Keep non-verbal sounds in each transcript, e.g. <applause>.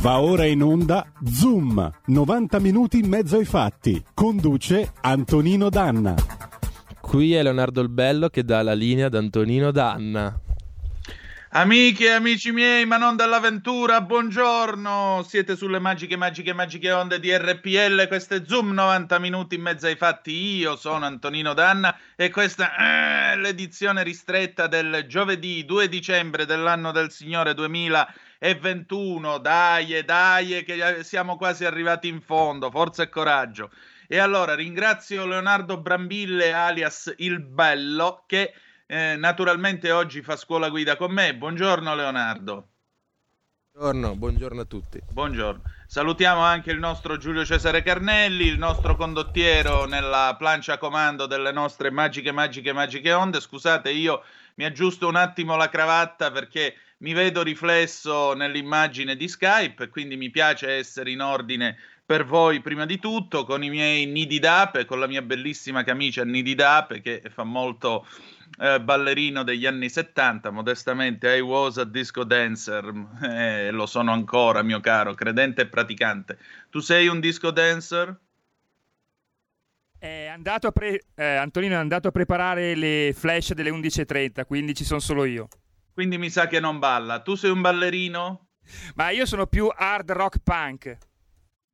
Va ora in onda Zoom, 90 minuti in mezzo ai fatti. Conduce Antonino Danna. Qui è Leonardo il Bello che dà la linea ad Antonino Danna. Amiche e amici miei, ma non dell'avventura, buongiorno! Siete sulle magiche, magiche, magiche onde di RPL, questo è Zoom 90 minuti in mezzo ai fatti. Io sono Antonino Danna e questa è l'edizione ristretta del giovedì 2 dicembre dell'anno del Signore 2021. Dai, dai, che siamo quasi arrivati in fondo, forza e coraggio. E allora ringrazio Leonardo Brambille alias Il Bello che eh, naturalmente oggi fa scuola guida con me. Buongiorno Leonardo. Buongiorno, buongiorno a tutti. Buongiorno. Salutiamo anche il nostro Giulio Cesare Carnelli, il nostro condottiero nella plancia comando delle nostre magiche, magiche, magiche onde. Scusate, io mi aggiusto un attimo la cravatta perché mi vedo riflesso nell'immagine di Skype, quindi mi piace essere in ordine per voi prima di tutto con i miei nidi d'ape, con la mia bellissima camicia nidi d'ape che fa molto eh, ballerino degli anni 70, modestamente I was a disco dancer, eh, lo sono ancora, mio caro, credente e praticante. Tu sei un disco dancer? È andato pre- eh, Antonino è andato a preparare le flash delle 11.30, quindi ci sono solo io. Quindi mi sa che non balla. Tu sei un ballerino? Ma io sono più hard rock punk.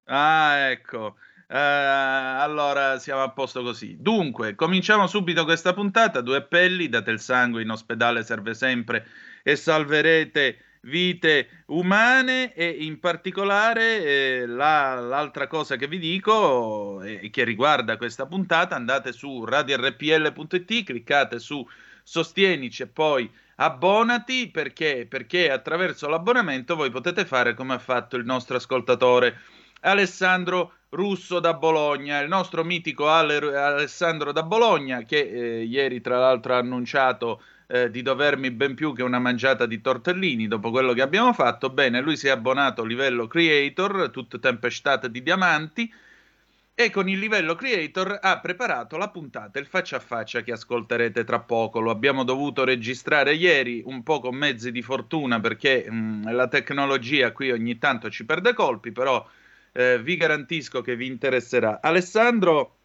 Ah, ecco. Uh, allora siamo a posto così. Dunque, cominciamo subito questa puntata. Due appelli: date il sangue in ospedale, serve sempre e salverete vite umane. E in particolare, eh, la, l'altra cosa che vi dico e eh, che riguarda questa puntata, andate su radiorpl.it, cliccate su Sostienici e poi abbonati perché, perché attraverso l'abbonamento voi potete fare come ha fatto il nostro ascoltatore Alessandro Russo da Bologna, il nostro mitico Ale- Alessandro da Bologna, che eh, ieri tra l'altro ha annunciato eh, di dovermi ben più che una mangiata di tortellini dopo quello che abbiamo fatto. Bene, lui si è abbonato a livello creator, tutto tempestate di diamanti, e con il livello creator ha preparato la puntata, il faccia a faccia che ascolterete tra poco. Lo abbiamo dovuto registrare ieri, un po' con mezzi di fortuna, perché mh, la tecnologia qui ogni tanto ci perde colpi, però eh, vi garantisco che vi interesserà. Alessandro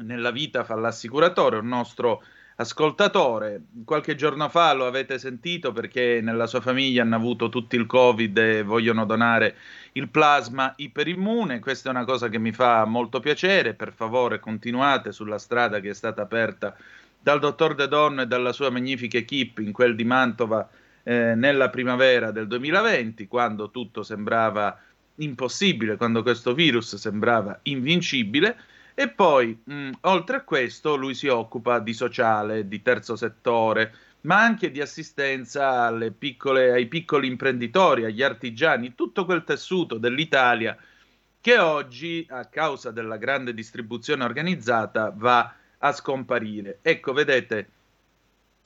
nella vita fa l'assicuratore, un nostro ascoltatore. Qualche giorno fa lo avete sentito perché nella sua famiglia hanno avuto tutti il Covid e vogliono donare il plasma iperimmune. Questa è una cosa che mi fa molto piacere. Per favore, continuate sulla strada che è stata aperta dal dottor De Donno e dalla sua magnifica equip in quel di Mantova eh, nella primavera del 2020, quando tutto sembrava impossibile quando questo virus sembrava invincibile. E poi, mh, oltre a questo, lui si occupa di sociale, di terzo settore, ma anche di assistenza piccole, ai piccoli imprenditori, agli artigiani, tutto quel tessuto dell'Italia che oggi, a causa della grande distribuzione organizzata, va a scomparire. Ecco, vedete,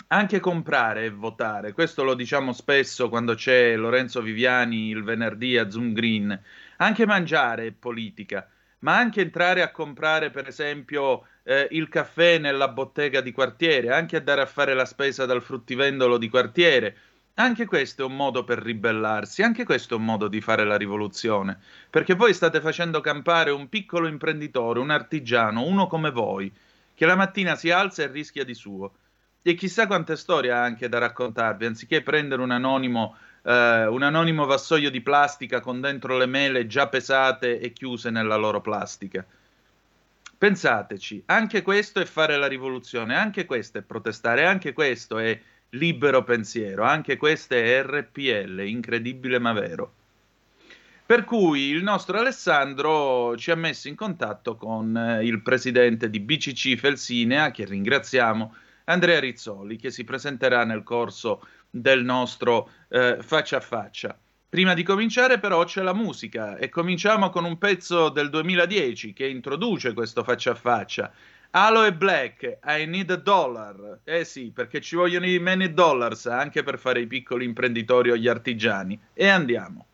anche comprare e votare, questo lo diciamo spesso quando c'è Lorenzo Viviani il venerdì a Zoom Green, anche mangiare è politica, ma anche entrare a comprare per esempio eh, il caffè nella bottega di quartiere, anche andare a fare la spesa dal fruttivendolo di quartiere, anche questo è un modo per ribellarsi, anche questo è un modo di fare la rivoluzione, perché voi state facendo campare un piccolo imprenditore, un artigiano, uno come voi, che la mattina si alza e rischia di suo. E chissà quante storie ha anche da raccontarvi, anziché prendere un anonimo, eh, un anonimo vassoio di plastica con dentro le mele già pesate e chiuse nella loro plastica. Pensateci, anche questo è fare la rivoluzione, anche questo è protestare, anche questo è libero pensiero, anche questo è RPL, incredibile ma vero. Per cui il nostro Alessandro ci ha messo in contatto con eh, il presidente di BCC Felsinea, che ringraziamo, Andrea Rizzoli, che si presenterà nel corso del nostro eh, faccia a faccia. Prima di cominciare però c'è la musica e cominciamo con un pezzo del 2010 che introduce questo faccia a faccia. Alo e Black, I need a dollar. Eh sì, perché ci vogliono i many dollars anche per fare i piccoli imprenditori o gli artigiani. E andiamo.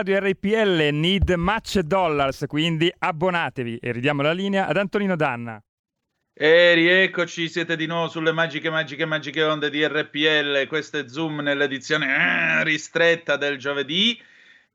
Radio RPL need match dollars, quindi abbonatevi. E ridiamo la linea ad Antonino Danna. E rieccoci, siete di nuovo sulle magiche, magiche, magiche onde di RPL. Questo è Zoom nell'edizione eh, ristretta del giovedì,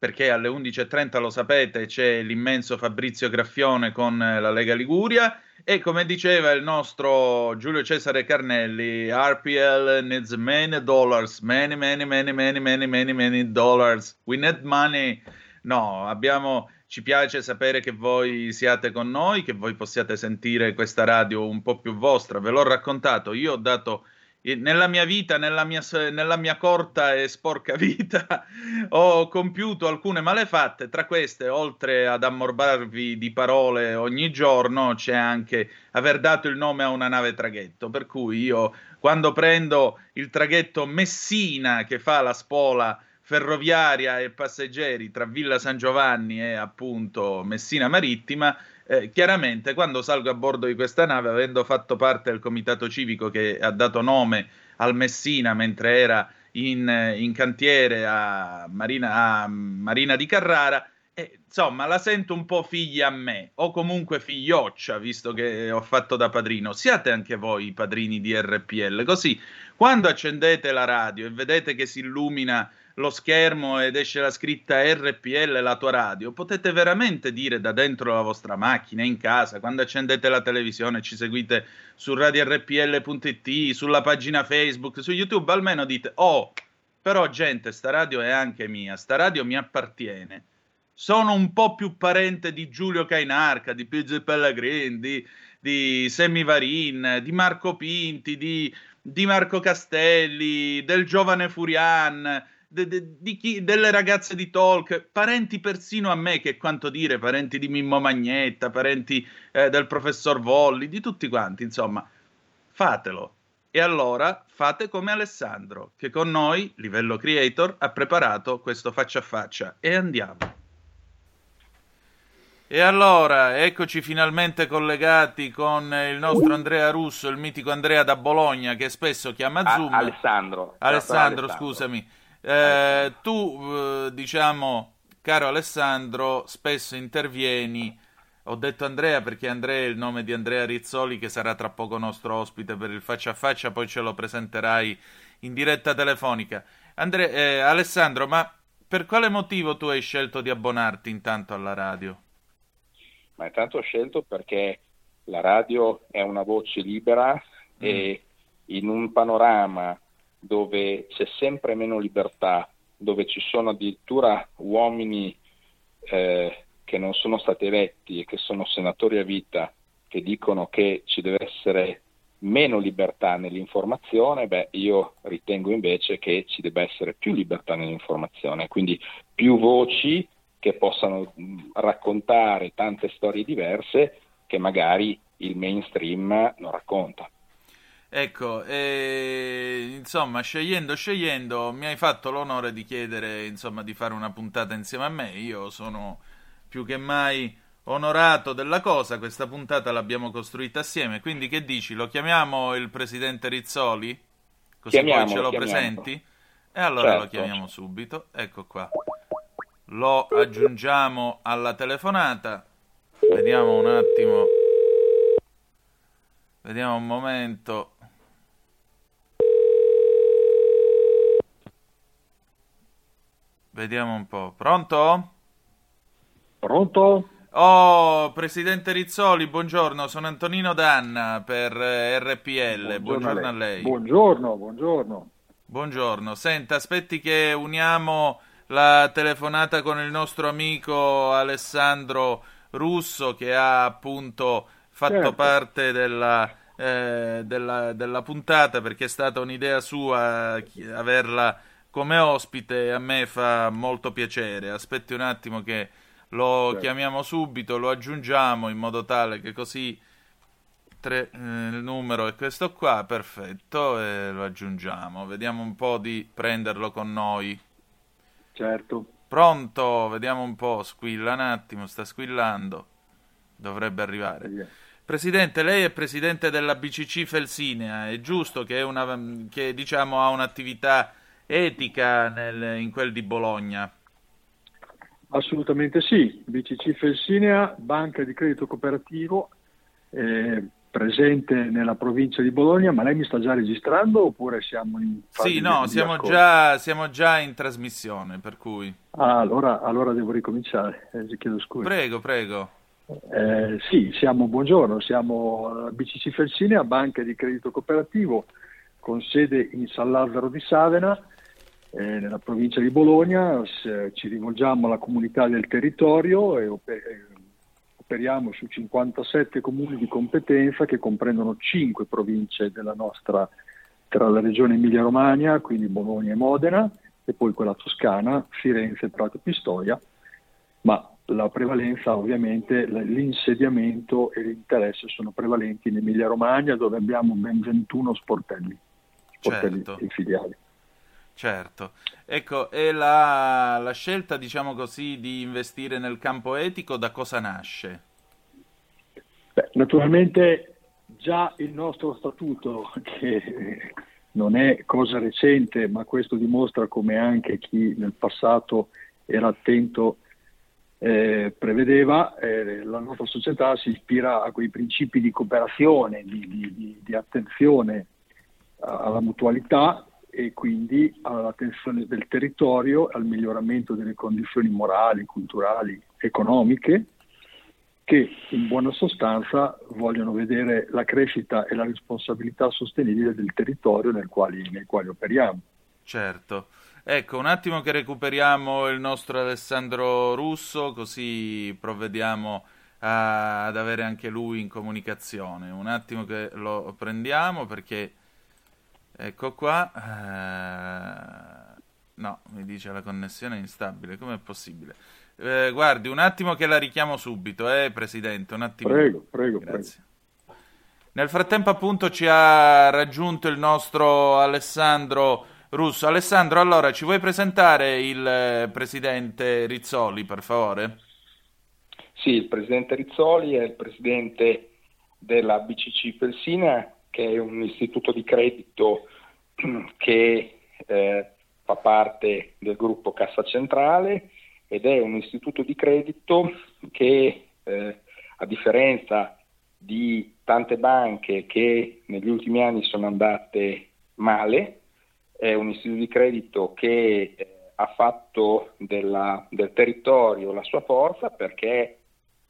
perché alle 11.30, lo sapete, c'è l'immenso Fabrizio Graffione con eh, la Lega Liguria. E come diceva il nostro Giulio Cesare Carnelli, RPL needs many dollars, many, many, many, many, many, many, many dollars. We need money. No, abbiamo ci piace sapere che voi siate con noi, che voi possiate sentire questa radio un po' più vostra. Ve l'ho raccontato, io ho dato nella mia vita, nella mia, nella mia corta e sporca <laughs> vita, ho compiuto alcune malefatte. Tra queste, oltre ad ammorbarvi di parole ogni giorno, c'è anche aver dato il nome a una nave traghetto. Per cui io, quando prendo il traghetto Messina che fa la spola ferroviaria e passeggeri tra Villa San Giovanni e appunto Messina Marittima, eh, chiaramente quando salgo a bordo di questa nave, avendo fatto parte del comitato civico che ha dato nome al Messina mentre era in, in cantiere a Marina, a Marina di Carrara, eh, insomma la sento un po' figlia a me, o comunque figlioccia, visto che ho fatto da padrino. Siate anche voi i padrini di RPL, così quando accendete la radio e vedete che si illumina lo schermo ed esce la scritta RPL, la tua radio, potete veramente dire da dentro la vostra macchina, in casa, quando accendete la televisione, ci seguite su radiorpl.it, sulla pagina Facebook, su YouTube, almeno dite, oh, però gente, sta radio è anche mia, sta radio mi appartiene. Sono un po' più parente di Giulio Cainarca, di Pizzi Pellegrin, di, di Semivarin, di Marco Pinti, di, di Marco Castelli, del giovane Furian, de, de, di chi, delle ragazze di talk, parenti persino a me, che è quanto dire, parenti di Mimmo Magnetta, parenti eh, del professor Volli, di tutti quanti, insomma, fatelo. E allora fate come Alessandro, che con noi, livello creator, ha preparato questo faccia a faccia. E andiamo. E allora, eccoci finalmente collegati con il nostro Andrea Russo, il mitico Andrea da Bologna, che spesso chiama Zoom. A- Alessandro. Alessandro, Alessandro. scusami. Eh, tu, eh, diciamo, caro Alessandro, spesso intervieni. Ho detto Andrea perché Andrea è il nome di Andrea Rizzoli, che sarà tra poco nostro ospite per il faccia a faccia, poi ce lo presenterai in diretta telefonica. Andre- eh, Alessandro, ma per quale motivo tu hai scelto di abbonarti intanto alla radio? Ma intanto ho scelto perché la radio è una voce libera e in un panorama dove c'è sempre meno libertà, dove ci sono addirittura uomini eh, che non sono stati eletti e che sono senatori a vita che dicono che ci deve essere meno libertà nell'informazione, beh, io ritengo invece che ci debba essere più libertà nell'informazione, quindi più voci che possano mh, raccontare tante storie diverse che magari il mainstream non racconta. Ecco, e, insomma, scegliendo, scegliendo, mi hai fatto l'onore di chiedere, insomma, di fare una puntata insieme a me. Io sono più che mai onorato della cosa, questa puntata l'abbiamo costruita assieme, quindi che dici? Lo chiamiamo il presidente Rizzoli? Così poi ce lo presenti? E allora certo. lo chiamiamo subito, ecco qua. Lo aggiungiamo alla telefonata. Vediamo un attimo. Vediamo un momento. Vediamo un po'. Pronto? Pronto? Oh, Presidente Rizzoli, buongiorno, sono Antonino Danna per eh, RPL, buongiorno, buongiorno a lei. Buongiorno, buongiorno. Buongiorno, senta, aspetti che uniamo la telefonata con il nostro amico Alessandro Russo che ha appunto fatto certo. parte della, eh, della, della puntata perché è stata un'idea sua averla come ospite a me fa molto piacere. Aspetti un attimo che lo certo. chiamiamo subito, lo aggiungiamo in modo tale che così tre, eh, il numero è questo qua, perfetto, e lo aggiungiamo. Vediamo un po' di prenderlo con noi. Certo. Pronto, vediamo un po', squilla un attimo, sta squillando. Dovrebbe arrivare. Yeah. Presidente, lei è presidente della BCC Felsinea, è giusto che, una, che diciamo, ha un'attività etica nel, in quel di Bologna? Assolutamente sì, BCC Felsinea, banca di credito cooperativo, eh, presente nella provincia di Bologna, ma lei mi sta già registrando oppure siamo in fase Sì, no, siamo già, siamo già, in trasmissione, per cui... Ah, allora, allora devo ricominciare, eh, chiedo scusa. Prego, prego. Eh, sì, siamo, buongiorno, siamo BCC Felsinea, banca di credito cooperativo, con sede in San Lazzaro di Savena, eh, nella provincia di Bologna, ci rivolgiamo alla comunità del territorio e operiamo su 57 comuni di competenza che comprendono 5 province della nostra, tra la regione Emilia-Romagna, quindi Bologna e Modena, e poi quella toscana, Firenze, Prato e Pistoia, ma la prevalenza ovviamente, l'insediamento e l'interesse sono prevalenti in Emilia-Romagna dove abbiamo ben 21 sportelli, sportelli certo. e filiali. Certo, ecco, e la, la, scelta, diciamo così, di investire nel campo etico da cosa nasce? Beh, naturalmente già il nostro statuto, <laughs> che non è cosa recente, ma questo dimostra come anche chi nel passato era attento eh, prevedeva, eh, la nostra società si ispira a quei principi di cooperazione, di, di, di attenzione alla mutualità e quindi all'attenzione del territorio, al miglioramento delle condizioni morali, culturali, economiche, che in buona sostanza vogliono vedere la crescita e la responsabilità sostenibile del territorio nel quale, nel quale operiamo. Certo. Ecco, un attimo che recuperiamo il nostro Alessandro Russo, così provvediamo a, ad avere anche lui in comunicazione. Un attimo che lo prendiamo perché Ecco qua. Eh, no, mi dice la connessione è instabile. Com'è possibile? Eh, guardi, un attimo che la richiamo subito, eh, Presidente. Un attimo. Prego, prego, Grazie. Prego. Nel frattempo, appunto, ci ha raggiunto il nostro Alessandro Russo. Alessandro, allora, ci vuoi presentare il eh, Presidente Rizzoli, per favore? Sì, il Presidente Rizzoli è il Presidente della BCC Persina che è un istituto di credito <clears throat> che eh, fa parte del gruppo Cassa Centrale ed è un istituto di credito che eh, a differenza di tante banche che negli ultimi anni sono andate male, è un istituto di credito che eh, ha fatto della, del territorio la sua forza perché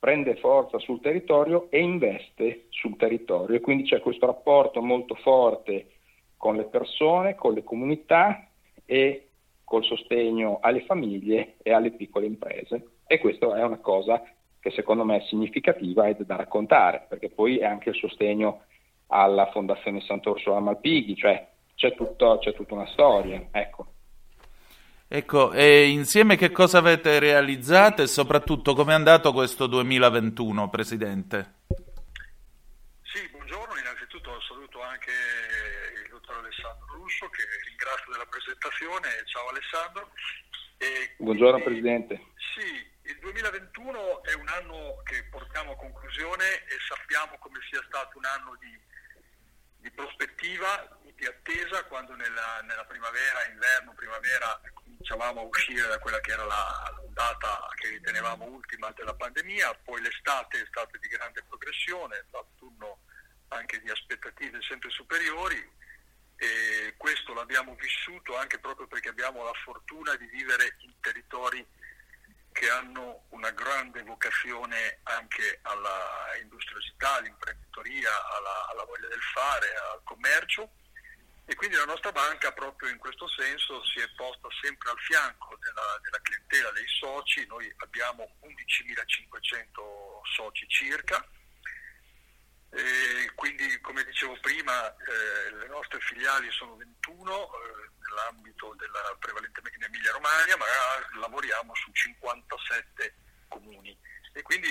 prende forza sul territorio e investe sul territorio e quindi c'è questo rapporto molto forte con le persone, con le comunità e col sostegno alle famiglie e alle piccole imprese e questa è una cosa che secondo me è significativa ed è da raccontare perché poi è anche il sostegno alla Fondazione Sant'Orsola Malpighi, cioè c'è, tutto, c'è tutta una storia. Ecco. Ecco, e insieme che cosa avete realizzato e soprattutto come è andato questo 2021, Presidente? Sì, buongiorno, innanzitutto saluto, anche il dottor Alessandro Russo che ringrazio della presentazione. Ciao Alessandro. E Buongiorno quindi, Presidente. Sì, il 2021 è un anno che portiamo a conclusione e sappiamo come sia stato un anno di, di prospettiva, di attesa, quando nella, nella primavera, inverno, primavera cominciavamo a uscire da quella che era la data che ritenevamo ultima della pandemia, poi l'estate è stata di grande progressione, l'autunno anche di aspettative sempre superiori e questo l'abbiamo vissuto anche proprio perché abbiamo la fortuna di vivere in territori che hanno una grande vocazione anche alla industriosità, all'imprenditoria, alla, alla voglia del fare, al commercio e quindi la nostra banca proprio in questo senso si è posta sempre al fianco della, della clientela dei soci, noi abbiamo 11.500 soci circa, e quindi come dicevo prima eh, le nostre filiali sono 21 eh, nell'ambito della prevalentemente in Emilia Romagna, ma lavoriamo su 57 comuni. E quindi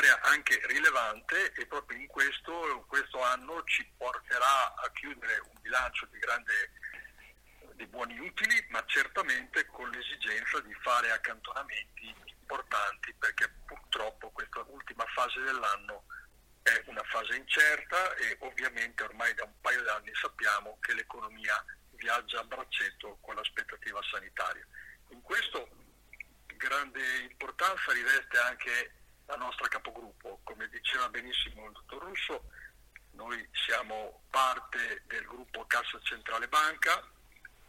un'area anche rilevante e proprio in questo, questo anno ci porterà a chiudere un bilancio di grande di buoni utili, ma certamente con l'esigenza di fare accantonamenti importanti perché purtroppo questa ultima fase dell'anno è una fase incerta e ovviamente ormai da un paio di anni sappiamo che l'economia viaggia a braccetto con l'aspettativa sanitaria. In questo grande importanza riveste anche la nostra capogruppo. Come diceva benissimo il dottor Russo, noi siamo parte del gruppo Cassa Centrale Banca.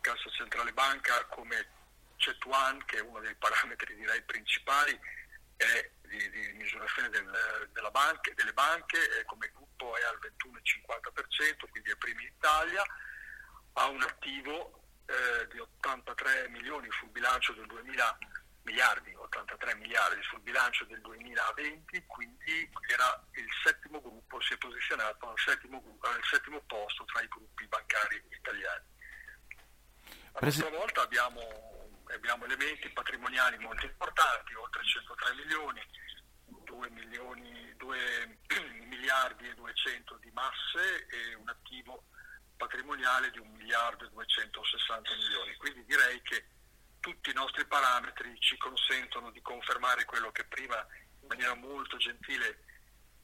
Cassa Centrale Banca come CETUAN, che è uno dei parametri direi principali, è di, di misurazione del, banca, delle banche, come gruppo è al 21,50%, quindi è primo in Italia, ha un attivo eh, di 83 milioni sul bilancio del 2000 miliardi, 83 miliardi sul bilancio del 2020, quindi era il settimo gruppo, si è posizionato al settimo, al settimo posto tra i gruppi bancari italiani. A Presi- nostra volta abbiamo, abbiamo, elementi patrimoniali molto importanti, oltre 103 milioni, 2, milioni, 2 <clears throat> miliardi e 200 di masse e un attivo patrimoniale di 1 miliardo e 260 milioni. Quindi direi che tutti i nostri parametri ci consentono di confermare quello che prima in maniera molto gentile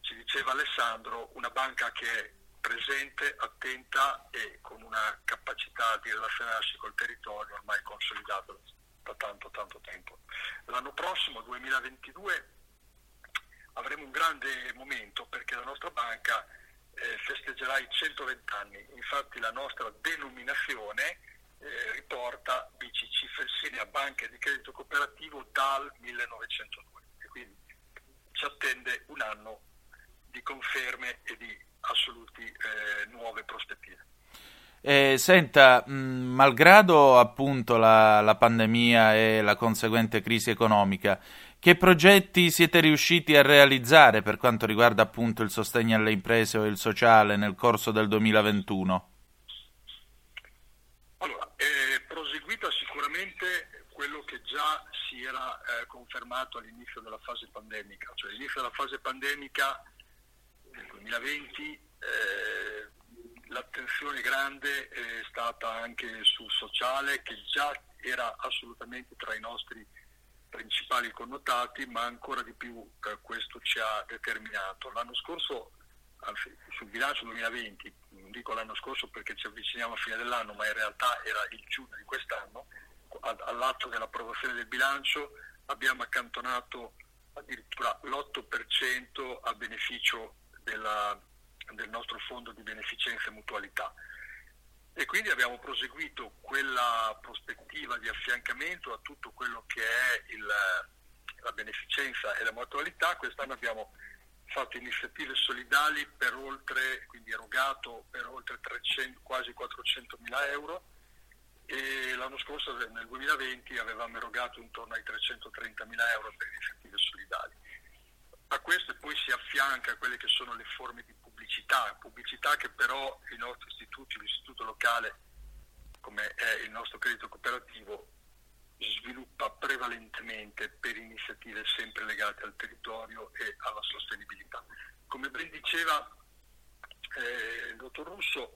ci diceva Alessandro, una banca che è presente, attenta e con una capacità di relazionarsi col territorio ormai consolidata da tanto tanto tempo. L'anno prossimo, 2022, avremo un grande momento perché la nostra banca eh, festeggerà i 120 anni, infatti la nostra denominazione eh, riporta BCC Felsinia Banca di Credito Cooperativo dal 1902 e quindi ci attende un anno di conferme e di assoluti eh, nuove prospettive. Eh, senta, mh, malgrado appunto la, la, pandemia e la conseguente crisi economica, che progetti siete riusciti a realizzare per quanto riguarda appunto il sostegno alle imprese o il sociale nel corso del 2021? già si era eh, confermato all'inizio della fase pandemica, cioè all'inizio della fase pandemica nel 2020 eh, l'attenzione grande è stata anche sul sociale che già era assolutamente tra i nostri principali connotati, ma ancora di più eh, questo ci ha determinato. L'anno scorso, anzi, sul bilancio 2020, non dico l'anno scorso perché ci avviciniamo a fine dell'anno, ma in realtà era il giugno di quest'anno, all'atto dell'approvazione del bilancio abbiamo accantonato addirittura l'8% a beneficio della, del nostro fondo di beneficenza e mutualità. E quindi abbiamo proseguito quella prospettiva di affiancamento a tutto quello che è il, la beneficenza e la mutualità. Quest'anno abbiamo fatto iniziative solidali per oltre, quindi erogato per oltre 300, quasi 400 mila euro e l'anno scorso nel 2020 avevamo erogato intorno ai 330 mila euro per iniziative solidali. A questo poi si affianca quelle che sono le forme di pubblicità, pubblicità che però i nostri istituti, l'istituto locale come è il nostro credito cooperativo, sviluppa prevalentemente per iniziative sempre legate al territorio e alla sostenibilità. Come ben diceva eh, il dottor Russo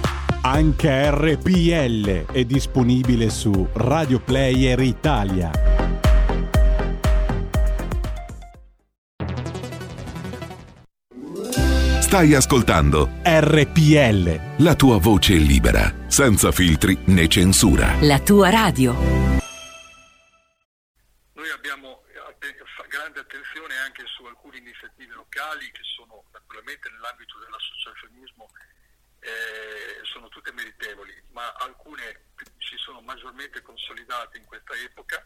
Anche RPL è disponibile su Radio Player Italia. Stai ascoltando RPL. la tua voce libera, senza filtri né censura. La tua radio. Noi abbiamo fa- grande attenzione anche su alcune iniziative locali che sono naturalmente nell'ambito dell'associazionismo eh, sono tutte meritevoli, ma alcune si sono maggiormente consolidate in questa epoca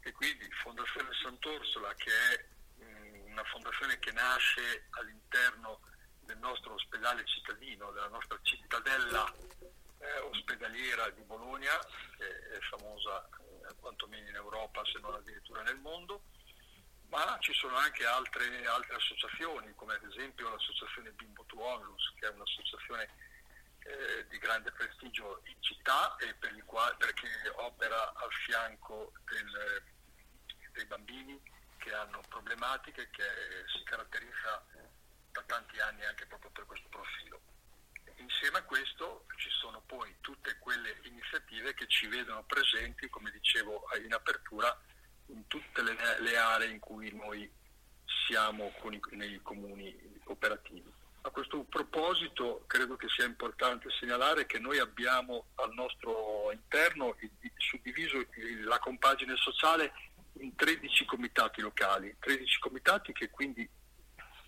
e quindi Fondazione Sant'Orsola che è mh, una fondazione che nasce all'interno del nostro ospedale cittadino, della nostra cittadella eh, ospedaliera di Bologna, che è famosa eh, quantomeno in Europa se non addirittura nel mondo, ma ci sono anche altre, altre associazioni, come ad esempio l'associazione Bimbo to Onlus, che è un'associazione eh, di grande prestigio in città e per il quale, perché opera al fianco del- dei bambini che hanno problematiche, che si caratterizza da tanti anni anche proprio per questo profilo. Insieme a questo ci sono poi tutte quelle iniziative che ci vedono presenti, come dicevo in apertura, in tutte le, le aree in cui noi siamo i, nei comuni operativi. A questo proposito credo che sia importante segnalare che noi abbiamo al nostro interno suddiviso la compagine sociale in 13 comitati locali, 13 comitati che quindi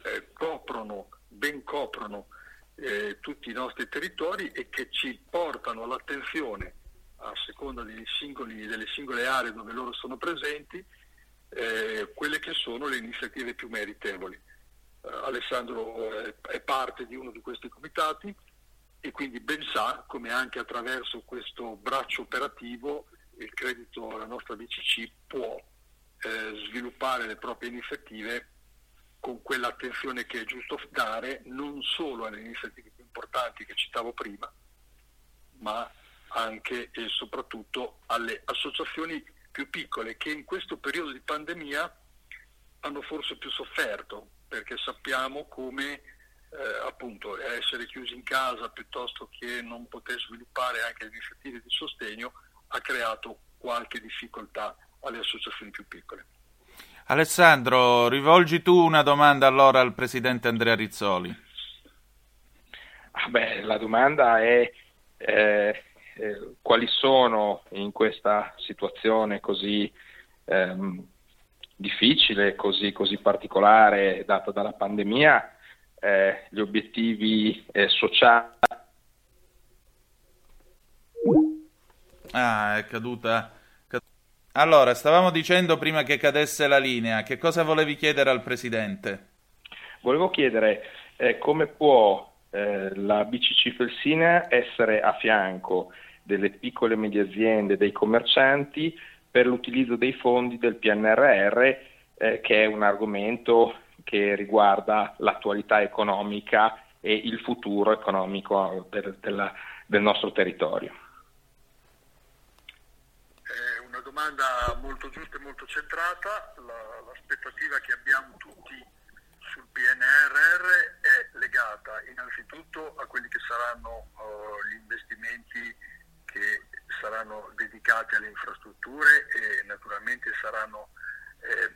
eh, coprono, ben coprono eh, tutti i nostri territori e che ci portano all'attenzione a seconda singoli- delle singole aree dove loro sono presenti, eh, quelle che sono le iniziative più meritevoli. Eh, Alessandro eh, è parte di uno di questi comitati e quindi ben sa come anche attraverso questo braccio operativo il credito, la nostra BCC può eh, sviluppare le proprie iniziative con quell'attenzione che è giusto dare non solo alle iniziative più importanti che citavo prima, ma anche e soprattutto alle associazioni più piccole che in questo periodo di pandemia hanno forse più sofferto perché sappiamo come eh, appunto essere chiusi in casa piuttosto che non poter sviluppare anche le iniziative di sostegno ha creato qualche difficoltà alle associazioni più piccole. Alessandro, rivolgi tu una domanda allora al presidente Andrea Rizzoli. Ah, beh, la domanda è eh, eh, quali sono in questa situazione così ehm, difficile, così, così particolare data dalla pandemia, eh, gli obiettivi eh, sociali. Ah, è caduta. cad- Allora, stavamo dicendo prima che cadesse la linea, che cosa volevi chiedere al presidente? Volevo chiedere eh, come può eh, la BCC Felsina essere a fianco delle piccole e medie aziende, dei commercianti per l'utilizzo dei fondi del PNRR, eh, che è un argomento che riguarda l'attualità economica e il futuro economico del, della- del nostro territorio. È una domanda molto giusta e molto centrata. La- l'aspettativa che abbiamo tutti PNRR è legata innanzitutto a quelli che saranno eh, gli investimenti che saranno dedicati alle infrastrutture e naturalmente saranno eh,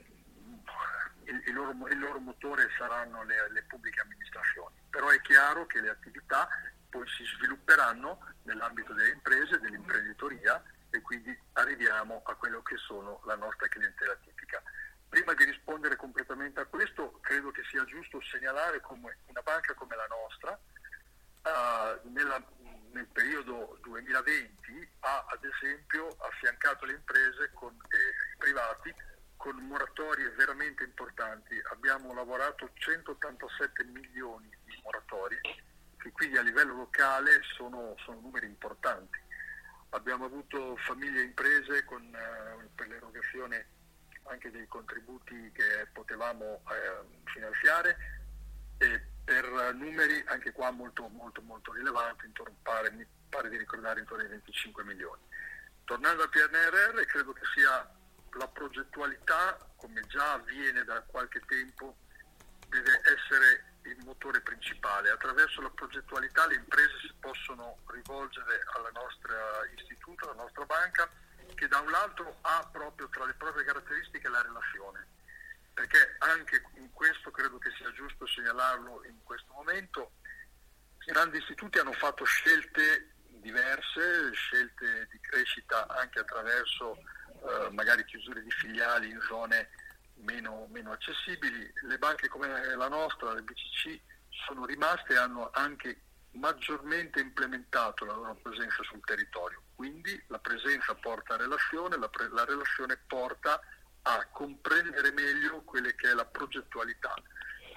il, il loro, il loro motore saranno le, le pubbliche amministrazioni. Però è chiaro che le attività poi si svilupperanno nell'ambito delle imprese, dell'imprenditoria e quindi arriviamo a quello che sono la nostra clientela tipica. Prima di rispondere completamente a questo, credo che sia giusto segnalare come una banca come la nostra, eh, nella- nel periodo 2020 ha ad esempio affiancato le imprese con, eh, privati con moratorie veramente importanti. Abbiamo lavorato 187 milioni di moratorie, che quindi a livello locale sono, sono numeri importanti. Abbiamo avuto famiglie e imprese con, eh, per l'erogazione anche dei contributi che potevamo eh, finanziare per numeri anche qua molto, molto, molto rilevanti, intorno, pare, mi pare di ricordare intorno ai 25 milioni. Tornando al PNRR, credo che sia la progettualità, come già avviene da qualche tempo, deve essere il motore principale. Attraverso la progettualità le imprese si possono rivolgere al nostro istituto, alla nostra banca, che da un lato ha proprio tra le proprie caratteristiche la relazione, perché anche in questo credo che sia giusto segnalarlo in questo momento, i grandi istituti hanno fatto scelte diverse, scelte di crescita anche attraverso eh, magari chiusure di filiali in zone meno, meno, accessibili. Le banche come la nostra, le BCC, sono rimaste e hanno anche maggiormente implementato la loro presenza sul territorio. Quindi la presenza porta a relazione, la, pre- la relazione porta a comprendere meglio quella che è la progettualità.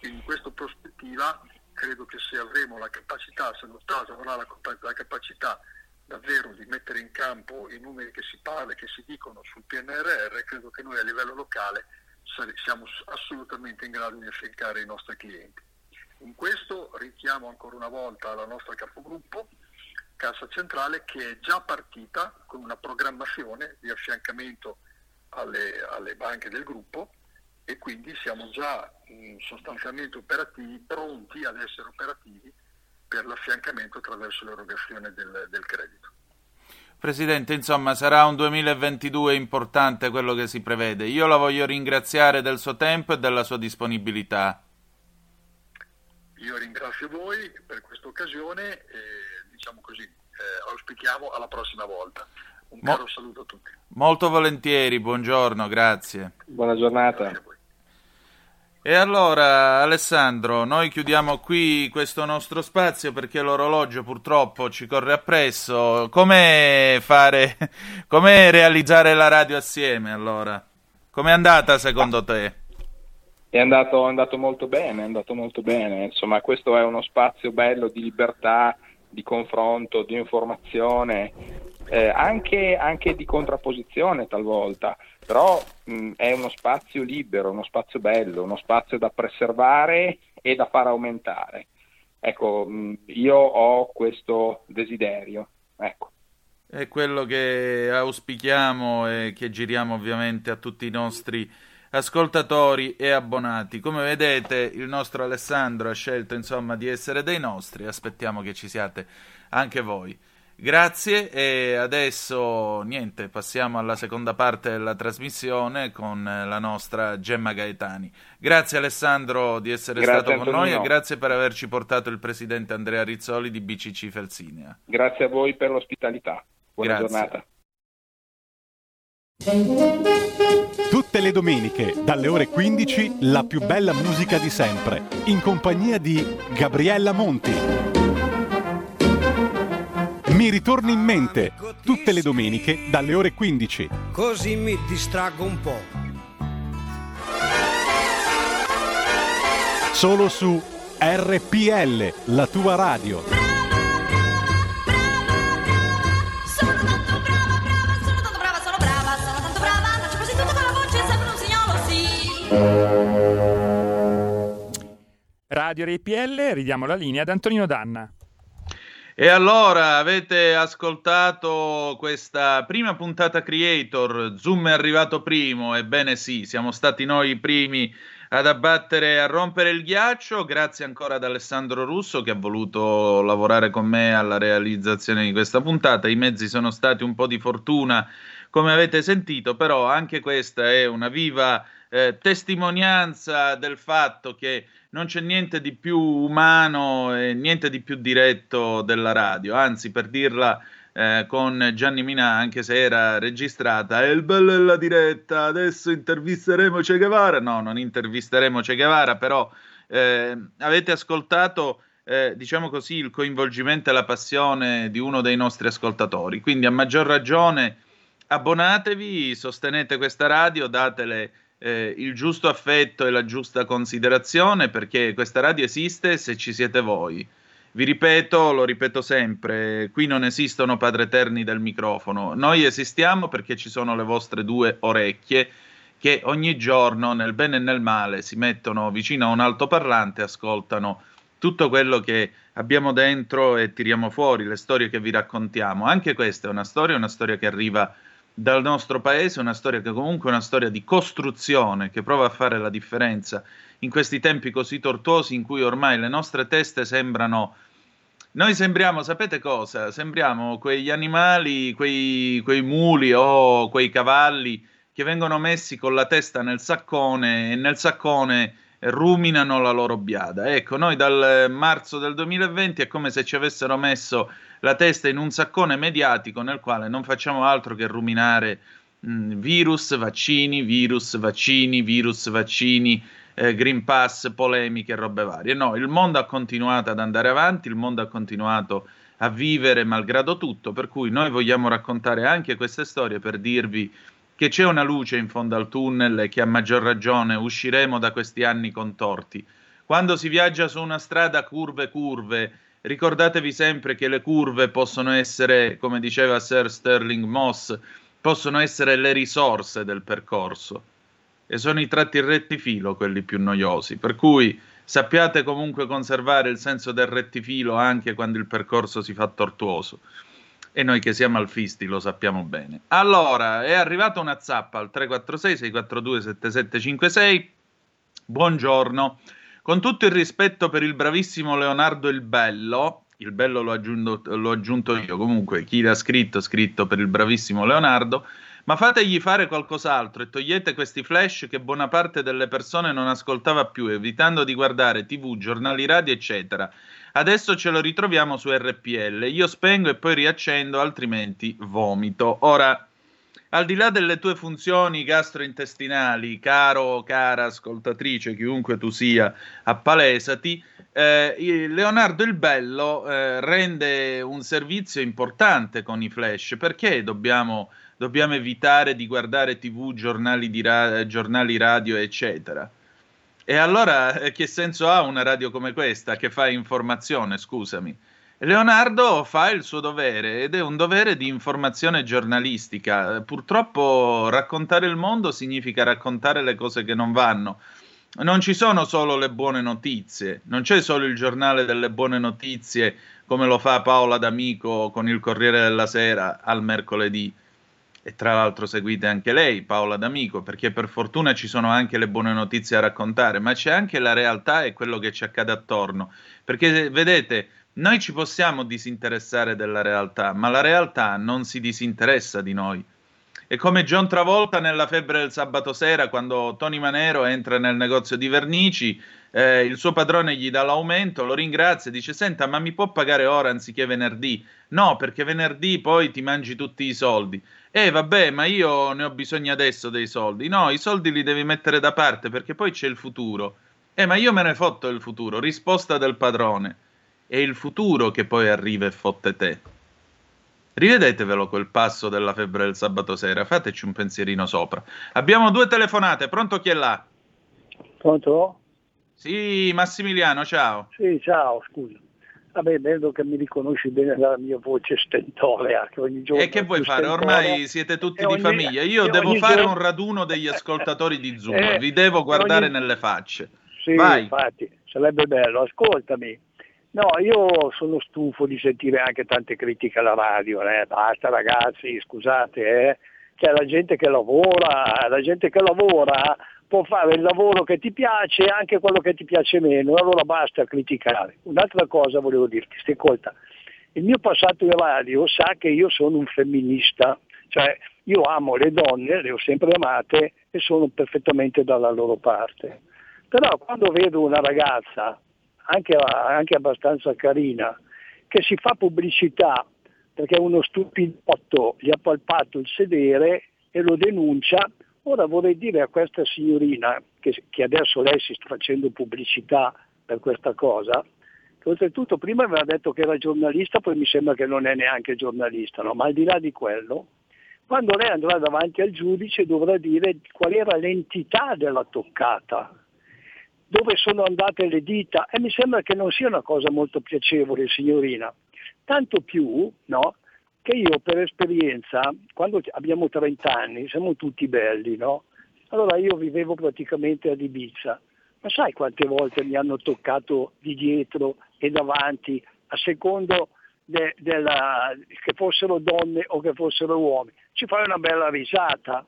In questa prospettiva credo che se avremo la capacità, se lo Stato avrà la, la capacità davvero di mettere in campo i numeri che si parla, che si dicono sul PNRR, credo che noi a livello locale siamo assolutamente in grado di affiancare i nostri clienti. In questo richiamo ancora una volta la nostra capogruppo, Cassa Centrale, che è già partita con una programmazione di affiancamento alle, alle banche del gruppo e quindi siamo già mh, sostanzialmente operativi, pronti ad essere operativi per l'affiancamento attraverso l'erogazione del, del credito. Presidente, insomma, sarà un 2022 importante quello che si prevede. Io la voglio ringraziare del suo tempo e della sua disponibilità. Io ringrazio voi per questa occasione e diciamo così, eh, auspichiamo alla prossima volta. Un Mo- caro saluto a tutti. Molto volentieri, buongiorno, grazie. Buona giornata. E allora, Alessandro, noi chiudiamo qui questo nostro spazio perché l'orologio purtroppo ci corre appresso. Come fare, <laughs> come realizzare la radio assieme allora? Com'è andata secondo te? È andato, è andato molto bene, è andato molto bene. Insomma, questo è uno spazio bello di libertà, di confronto, di informazione, eh, anche, anche di contrapposizione talvolta però mh, è uno spazio libero, uno spazio bello, uno spazio da preservare e da far aumentare. Ecco, mh, io ho questo desiderio. Ecco. È quello che auspichiamo e che giriamo ovviamente a tutti i nostri ascoltatori e abbonati. Come vedete, il nostro Alessandro ha scelto insomma di essere dei nostri. Aspettiamo che ci siate anche voi. Grazie e adesso niente, passiamo alla seconda parte della trasmissione con la nostra Gemma Gaetani. Grazie Alessandro di essere grazie, stato Antonino. con noi e grazie per averci portato il presidente Andrea Rizzoli di BCC Felsinea. Grazie a voi per l'ospitalità. Buona grazie. giornata. Tutte le domeniche, dalle ore 15, la più bella musica di sempre, in compagnia di Gabriella Monti. Mi ritorna in mente tutte le domeniche dalle ore 15. Così mi distraggo un po'. Solo su RPL, la tua radio. Radio RPL, ridiamo la linea ad Antonino Danna. E allora avete ascoltato questa prima puntata Creator, Zoom è arrivato primo, ebbene sì, siamo stati noi i primi ad abbattere, a rompere il ghiaccio, grazie ancora ad Alessandro Russo che ha voluto lavorare con me alla realizzazione di questa puntata, i mezzi sono stati un po' di fortuna come avete sentito, però anche questa è una viva eh, testimonianza del fatto che non c'è niente di più umano e niente di più diretto della radio, anzi per dirla eh, con Gianni Minà, anche se era registrata, è il bello della diretta, adesso intervisteremo Che Guevara, no, non intervisteremo Che Guevara, però eh, avete ascoltato, eh, diciamo così, il coinvolgimento e la passione di uno dei nostri ascoltatori, quindi a maggior ragione abbonatevi, sostenete questa radio, datele eh, il giusto affetto e la giusta considerazione perché questa radio esiste se ci siete voi. Vi ripeto, lo ripeto sempre, qui non esistono padre eterni del microfono, noi esistiamo perché ci sono le vostre due orecchie che ogni giorno, nel bene e nel male, si mettono vicino a un altoparlante e ascoltano tutto quello che abbiamo dentro e tiriamo fuori, le storie che vi raccontiamo. Anche questa è una storia, una storia che arriva dal nostro paese, una storia che comunque è una storia di costruzione, che prova a fare la differenza in questi tempi così tortuosi in cui ormai le nostre teste sembrano... Noi sembriamo, sapete cosa? Sembriamo quegli animali, quei, quei muli o quei cavalli che vengono messi con la testa nel saccone e nel saccone ruminano la loro biada. Ecco, noi dal marzo del 2020 è come se ci avessero messo la testa in un saccone mediatico nel quale non facciamo altro che ruminare mh, virus, vaccini, virus, vaccini, virus, vaccini, eh, Green Pass, polemiche robe varie. No, il mondo ha continuato ad andare avanti, il mondo ha continuato a vivere malgrado tutto, per cui noi vogliamo raccontare anche queste storie per dirvi che c'è una luce in fondo al tunnel e che a maggior ragione usciremo da questi anni contorti. Quando si viaggia su una strada curve curve, ricordatevi sempre che le curve possono essere, come diceva Sir Sterling Moss, possono essere le risorse del percorso e sono i tratti rettifilo quelli più noiosi, per cui sappiate comunque conservare il senso del rettifilo anche quando il percorso si fa tortuoso. E noi che siamo alfisti lo sappiamo bene. Allora, è arrivata una zappa al 346 642 7756. Buongiorno. Con tutto il rispetto per il bravissimo Leonardo il Bello, il bello l'ho aggiunto, l'ho aggiunto io, comunque chi l'ha scritto, scritto per il bravissimo Leonardo, ma fategli fare qualcos'altro e togliete questi flash che buona parte delle persone non ascoltava più, evitando di guardare tv, giornali radio, eccetera. Adesso ce lo ritroviamo su RPL. Io spengo e poi riaccendo, altrimenti vomito. Ora, al di là delle tue funzioni gastrointestinali, caro, cara ascoltatrice, chiunque tu sia, appalesati, eh, Leonardo il Bello eh, rende un servizio importante con i flash. Perché dobbiamo dobbiamo evitare di guardare tv, giornali, ra- giornali radio, eccetera. E allora eh, che senso ha una radio come questa che fa informazione, scusami? Leonardo fa il suo dovere ed è un dovere di informazione giornalistica. Purtroppo raccontare il mondo significa raccontare le cose che non vanno. Non ci sono solo le buone notizie, non c'è solo il giornale delle buone notizie come lo fa Paola D'Amico con il Corriere della Sera al mercoledì e tra l'altro seguite anche lei, Paola D'Amico, perché per fortuna ci sono anche le buone notizie a raccontare, ma c'è anche la realtà e quello che ci accade attorno. Perché vedete, noi ci possiamo disinteressare della realtà, ma la realtà non si disinteressa di noi. È come John Travolta nella febbre del sabato sera, quando Tony Manero entra nel negozio di vernici, eh, il suo padrone gli dà l'aumento, lo ringrazia e dice: Senta, ma mi può pagare ora anziché venerdì? No, perché venerdì poi ti mangi tutti i soldi. Eh, vabbè, ma io ne ho bisogno adesso dei soldi. No, i soldi li devi mettere da parte perché poi c'è il futuro. Eh, ma io me ne fotto il futuro. Risposta del padrone. È il futuro che poi arriva e fotte te. Rivedetevelo quel passo della febbre del sabato sera, fateci un pensierino sopra. Abbiamo due telefonate, pronto chi è là? Pronto? Sì, Massimiliano, ciao. Sì, ciao, scusa. Vabbè, vedo che mi riconosci bene dalla mia voce stentorea. Che ogni giorno e che vuoi fare? Ormai siete tutti E di ogni- famiglia. Io devo ogni fare giorno- un raduno degli <laughs> ascoltatori di Zoom. Eh, Vi devo guardare ogni- nelle facce. Sì, Vai. infatti, sarebbe bello. Ascoltami. No, io sono stufo di sentire anche tante critiche alla radio. eh. Basta ragazzi, scusate. Eh. C'è la gente che lavora, la gente che lavora può fare il lavoro che ti piace e anche quello che ti piace meno. Allora basta criticare. Un'altra cosa volevo dirti, ascolta. Il mio passato in radio sa che io sono un femminista, cioè io amo le donne, le ho sempre amate e sono perfettamente dalla loro parte. Però quando vedo una ragazza, anche, anche abbastanza carina, che si fa pubblicità perché uno stupidotto gli ha palpato il sedere e lo denuncia, ora vorrei dire a questa signorina, che, che adesso lei si sta facendo pubblicità per questa cosa, che oltretutto prima aveva detto che era giornalista, poi mi sembra che non è neanche giornalista, no? ma al di là di quello, Quando lei andrà davanti al giudice dovrà dire qual era l'entità della toccata, dove sono andate le dita e mi sembra che non sia una cosa molto piacevole, signorina. Tanto più no, che io per esperienza, quando abbiamo 30 anni, siamo tutti belli, no? Allora io vivevo praticamente ad Ibiza, ma sai quante volte mi hanno toccato di dietro e davanti a secondo de- della- che fossero donne o che fossero uomini? Ci fai una bella risata.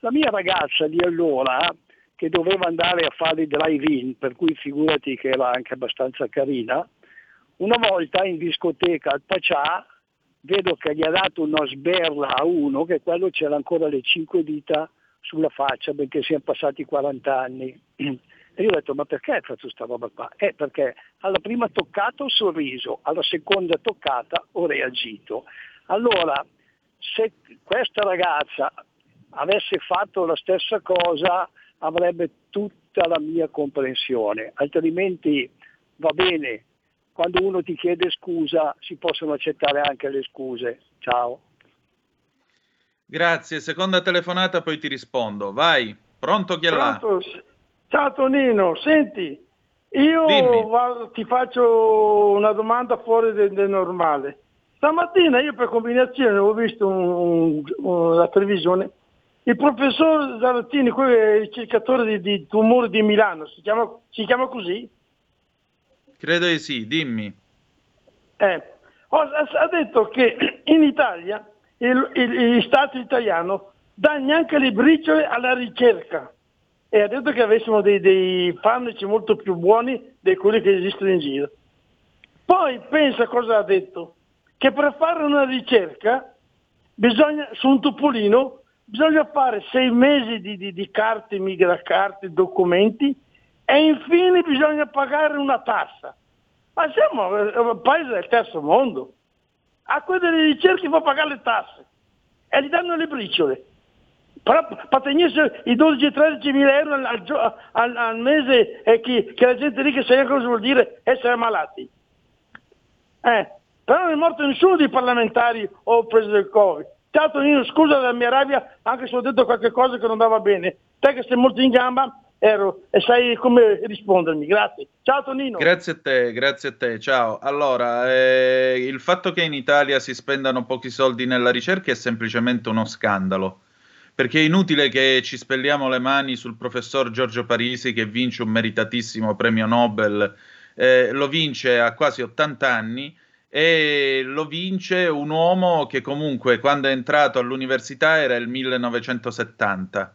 La mia ragazza di allora, che doveva andare a fare i drive-in, per cui figurati che era anche abbastanza carina, una volta in discoteca al Pacià vedo che gli ha dato una sberla a uno che quello c'era ancora le cinque dita sulla faccia benché siano passati 40 anni. <clears throat> E io ho detto ma perché faccio sta roba qua? Eh perché alla prima toccata ho sorriso, alla seconda toccata ho reagito. Allora se questa ragazza avesse fatto la stessa cosa avrebbe tutta la mia comprensione, altrimenti va bene, quando uno ti chiede scusa si possono accettare anche le scuse. Ciao. Grazie, seconda telefonata, poi ti rispondo. Vai, pronto chi è là? Pronto? Ciao Tonino, senti, io vado- ti faccio una domanda fuori del, del normale. Stamattina io per combinazione ho visto un- un- la televisione, il professor Zarattini, quello è il ricercatore di, di tumori di Milano, si chiama, si chiama così? Credo di sì, dimmi. Eh, ho- ha detto che <clears throat> in Italia il, il- il Stato italiano dà neanche le briciole alla ricerca e ha detto che avessimo dei, dei farmaci molto più buoni di quelli che esistono in giro. Poi pensa cosa ha detto, che per fare una ricerca bisogna, su un topolino bisogna fare sei mesi di, di- di carte, migracarte, documenti e infine bisogna pagare una tassa. Ma siamo eh, un paese del terzo mondo. A quelli delle ricerche fa pagare le tasse e gli danno le briciole. Però per tenersi i 12-13 mila euro al, al al- mese e che, che la gente lì che sa cosa vuol dire essere malati. Eh, però non è morto nessuno dei parlamentari o preso del Covid. Ciao Tonino, scusa la mia rabbia anche se ho detto qualche cosa che non andava bene. Te che sei molto in gamba ero e sai come rispondermi. Grazie. Ciao Tonino. Grazie a te, grazie a te. Ciao. Allora, eh, il fatto che in Italia si spendano pochi soldi nella ricerca è semplicemente uno scandalo. Perché è inutile che ci spelliamo le mani sul professor Giorgio Parisi che vince un meritatissimo premio Nobel, eh, lo vince a quasi 80 anni e lo vince un uomo che comunque quando è entrato all'università era il 1970.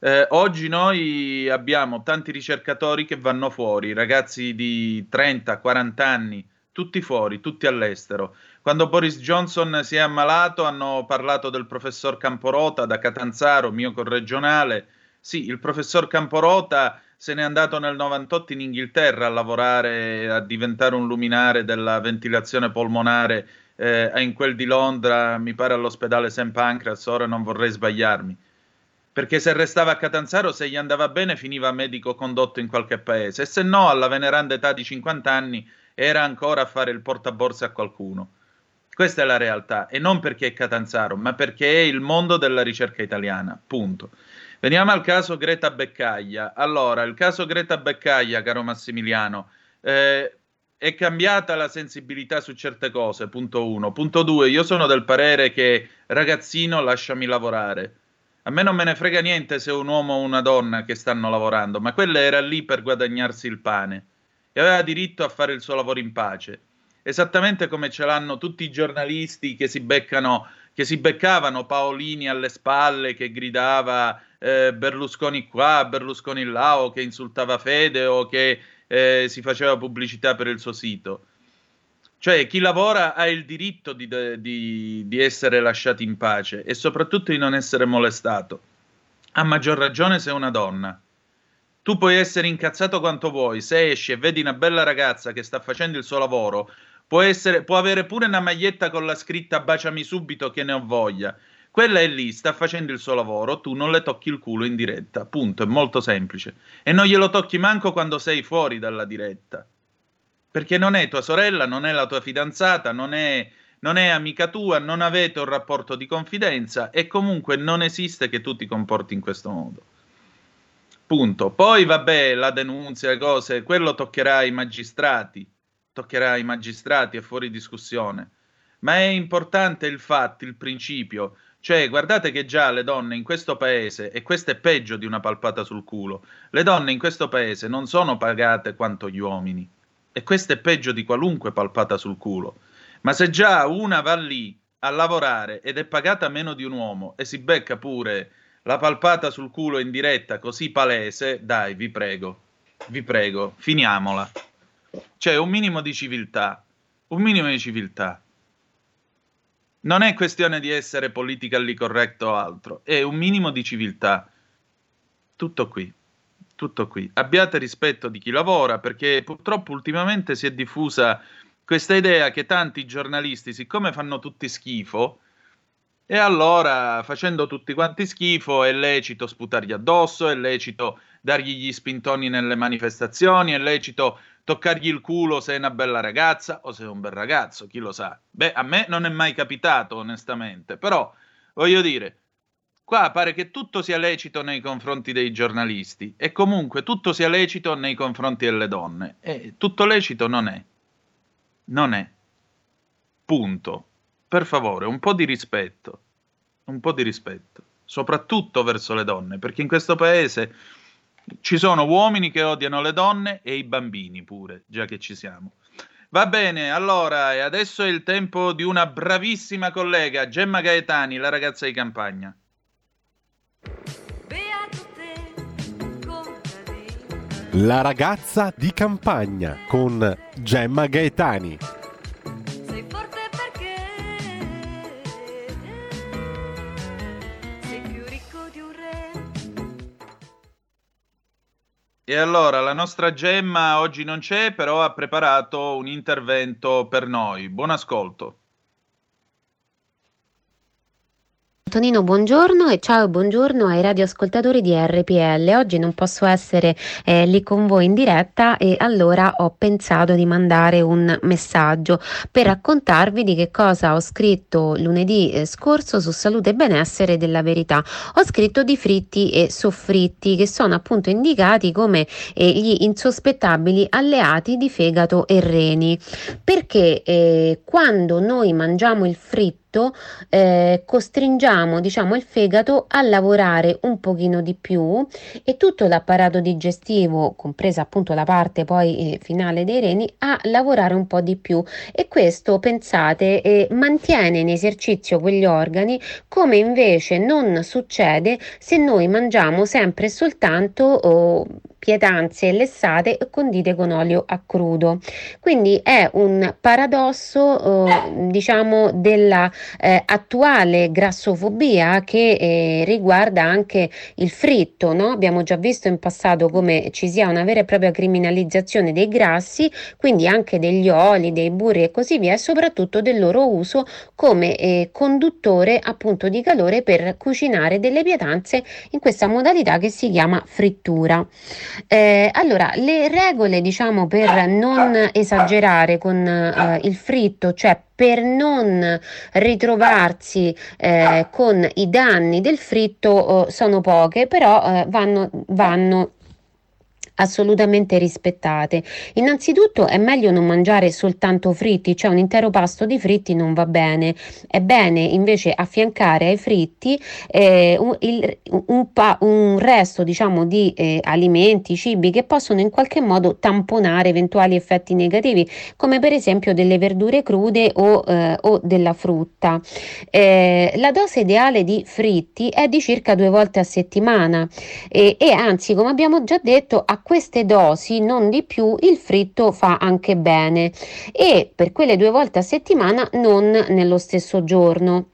Eh, oggi noi abbiamo tanti ricercatori che vanno fuori, ragazzi di 30-40 anni, tutti fuori, tutti all'estero. Quando Boris Johnson si è ammalato hanno parlato del professor Camporota da Catanzaro, mio corregionale. Sì, il professor Camporota se n'è andato nel 98 in Inghilterra a lavorare, a diventare un luminare della ventilazione polmonare eh, in quel di Londra, mi pare all'ospedale St. Pancras, ora non vorrei sbagliarmi perché se restava a Catanzaro, se gli andava bene, finiva medico condotto in qualche paese, e se no, alla veneranda età di 50 anni, era ancora a fare il portaborse a qualcuno. Questa è la realtà, e non perché è Catanzaro, ma perché è il mondo della ricerca italiana, punto. Veniamo al caso Greta Beccaglia. Allora, il caso Greta Beccaglia, caro Massimiliano, eh, è cambiata la sensibilità su certe cose, punto uno. Punto due, io sono del parere che ragazzino lasciami lavorare. A me non me ne frega niente se un uomo o una donna che stanno lavorando, ma quella era lì per guadagnarsi il pane e aveva diritto a fare il suo lavoro in pace. Esattamente come ce l'hanno tutti i giornalisti che si beccano, che si beccavano Paolini alle spalle, che gridava eh, Berlusconi qua, Berlusconi là, o che insultava Fede o che eh, si faceva pubblicità per il suo sito. Cioè, chi lavora ha il diritto di, di, di essere lasciato in pace e soprattutto di non essere molestato. A maggior ragione se è una donna. Tu puoi essere incazzato quanto vuoi, se esci e vedi una bella ragazza che sta facendo il suo lavoro, può, essere, può avere pure una maglietta con la scritta baciami subito che ne ho voglia. Quella è lì, sta facendo il suo lavoro, tu non le tocchi il culo in diretta, punto, è molto semplice. E non glielo tocchi manco quando sei fuori dalla diretta perché non è tua sorella, non è la tua fidanzata, non è non è amica tua, non avete un rapporto di confidenza e comunque non esiste che tu ti comporti in questo modo. Punto. Poi vabbè, la denunzia, le cose, quello toccherà ai magistrati, toccherà ai magistrati, è fuori discussione. Ma è importante il fatto, il principio. Cioè, guardate che già le donne in questo paese, e questo è peggio di una palpata sul culo, le donne in questo paese non sono pagate quanto gli uomini. E questo è peggio di qualunque palpata sul culo. Ma se già una va lì a lavorare ed è pagata meno di un uomo e si becca pure la palpata sul culo in diretta così palese, dai, vi prego, vi prego, finiamola. Cioè, un minimo di civiltà, un minimo di civiltà. Non è questione di essere politically corretto o altro, è un minimo di civiltà. Tutto qui, tutto qui. Abbiate rispetto di chi lavora, perché purtroppo ultimamente si è diffusa questa idea che tanti giornalisti, siccome fanno tutti schifo, e allora facendo tutti quanti schifo è lecito sputargli addosso, è lecito dargli gli spintoni nelle manifestazioni, è lecito toccargli il culo se è una bella ragazza o se è un bel ragazzo, chi lo sa. Beh, a me non è mai capitato, onestamente, però voglio dire, qua pare che tutto sia lecito nei confronti dei giornalisti e comunque tutto sia lecito nei confronti delle donne. E tutto lecito non è. Non è. Punto. Per favore, un po' di rispetto. Un po' di rispetto. Soprattutto verso le donne, perché in questo paese ci sono uomini che odiano le donne e i bambini pure, già che ci siamo. Va bene, allora, e adesso è il tempo di una bravissima collega, Gemma Gaetani, la ragazza di campagna. La ragazza di campagna con Gemma Gaetani. Sei forte perché sei più ricco di un re. E allora, la nostra Gemma oggi non c'è, però ha preparato un intervento per noi. Buon ascolto. Antonino, buongiorno e ciao e buongiorno ai radioascoltatori di RPL. Oggi non posso essere eh, lì con voi in diretta e allora ho pensato di mandare un messaggio per raccontarvi di che cosa ho scritto lunedì eh, scorso su salute e benessere della verità. Ho scritto di fritti e soffritti che sono appunto indicati come eh, gli insospettabili alleati di fegato e reni perché eh, quando noi mangiamo il fritto eh, costringiamo diciamo il fegato a lavorare un pochino di più e tutto l'apparato digestivo compresa appunto la parte poi eh, finale dei reni a lavorare un po' di più. E questo pensate eh, mantiene in esercizio quegli organi come invece non succede se noi mangiamo sempre soltanto oh, pietanze lessate condite con olio a crudo. Quindi è un paradosso eh, diciamo della eh, attuale grassofobia che eh, riguarda anche il fritto, no? Abbiamo già visto in passato come ci sia una vera e propria criminalizzazione dei grassi, quindi anche degli oli, dei burri e così via, e soprattutto del loro uso come eh, conduttore appunto di calore per cucinare delle pietanze in questa modalità che si chiama frittura. Eh, allora, le regole, diciamo, per non esagerare con eh, il fritto, cioè per non ritrovarsi eh, con i danni del fritto, oh, sono poche, però eh, vanno, vanno assolutamente rispettate. Innanzitutto è meglio non mangiare soltanto fritti, cioè un intero pasto di fritti non va bene. È bene invece affiancare ai fritti eh, un, il, un, pa, un, resto diciamo di eh, alimenti, cibi che possono in qualche modo tamponare eventuali effetti negativi, come per esempio delle verdure crude o, eh, o della frutta. Eh, la dose ideale di fritti è di circa due volte a settimana e, e anzi, come abbiamo già detto, a queste dosi, non di più, il fritto fa anche bene e per quelle due volte a settimana non nello stesso giorno.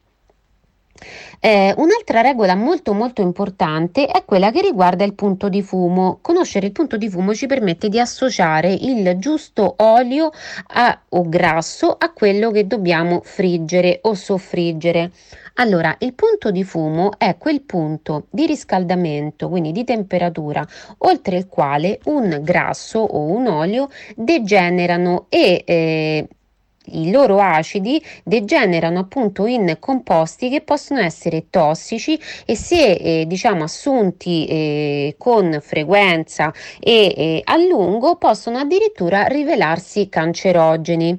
Eh, un'altra regola molto molto importante è quella che riguarda il punto di fumo. Conoscere il punto di fumo ci permette di associare il giusto olio a, o grasso a quello che dobbiamo friggere o soffriggere. Allora, il punto di fumo è quel punto di riscaldamento, quindi di temperatura, oltre il quale un grasso o un olio degenerano e eh, i loro acidi degenerano appunto in composti che possono essere tossici e se eh, diciamo assunti eh, con frequenza e eh, a lungo possono addirittura rivelarsi cancerogeni.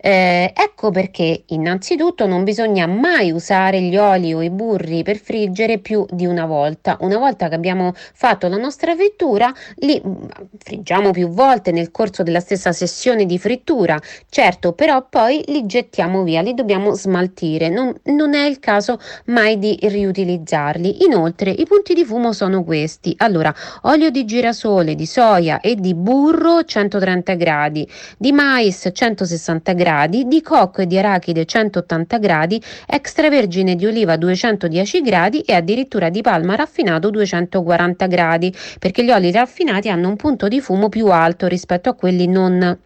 Eh, ecco perché innanzitutto non bisogna mai usare gli oli o i burri per friggere più di una volta. Una volta che abbiamo fatto la nostra frittura, li mm, friggiamo più volte nel corso della stessa sessione di frittura, certo, però poi li gettiamo via, li dobbiamo smaltire, non, non è il caso mai di riutilizzarli. Inoltre i punti di fumo sono questi, allora olio di girasole, di soia e di burro 130 gradi, di mais 160 gradi, di cocco e di arachide 180 gradi, extravergine di oliva 210 gradi e addirittura di palma raffinato 240 gradi, perché gli oli raffinati hanno un punto di fumo più alto rispetto a quelli non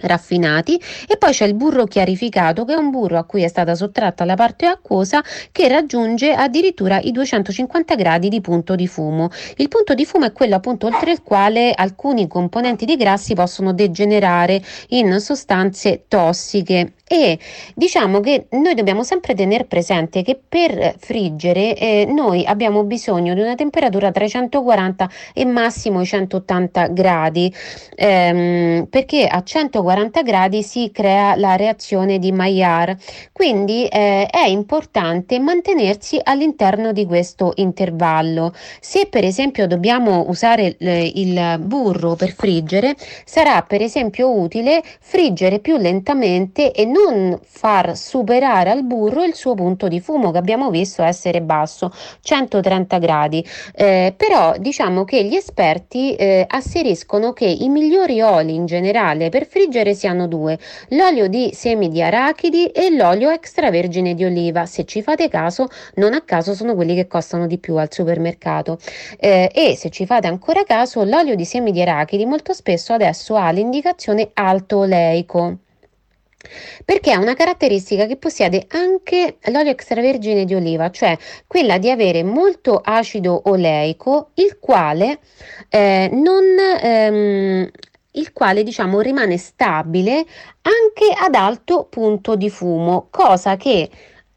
raffinati e poi c'è il burro chiarificato che è un burro a cui è stata sottratta la parte acquosa che raggiunge addirittura i 250 gradi di punto di fumo. Il punto di fumo è quello appunto oltre il quale alcuni componenti dei grassi possono degenerare in sostanze tossiche e diciamo che noi dobbiamo sempre tenere presente che per friggere eh, noi abbiamo bisogno di una temperatura tra i 140 e massimo i 180 gradi. Ehm, perché a 140 gradi si crea la reazione di Maillard. Quindi eh, è importante mantenersi all'interno di questo intervallo. Se per esempio dobbiamo usare eh, il burro per friggere sarà per esempio utile friggere più lentamente e non non far superare al burro il suo punto di fumo che abbiamo visto essere basso, 130 gradi. Eh, però diciamo che gli esperti eh, asseriscono che i migliori oli in generale per friggere siano due, l'olio di semi di arachidi e l'olio extravergine di oliva. Se ci fate caso, non a caso sono quelli che costano di più al supermercato. Eh, e se ci fate ancora caso, l'olio di semi di arachidi molto spesso adesso ha l'indicazione alto oleico perché ha una caratteristica che possiede anche l'olio extravergine di oliva, cioè quella di avere molto acido oleico, il quale eh, non ehm, il quale diciamo rimane stabile anche ad alto punto di fumo, cosa che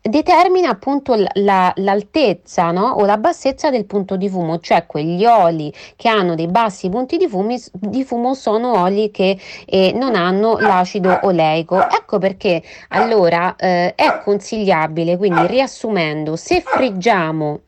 determina appunto la, l'altezza no? o la bassezza del punto di fumo, cioè quegli oli che hanno dei bassi punti di, fumi, di fumo sono oli che eh, non hanno l'acido oleico. Ecco perché allora eh, è consigliabile, quindi riassumendo, se friggiamo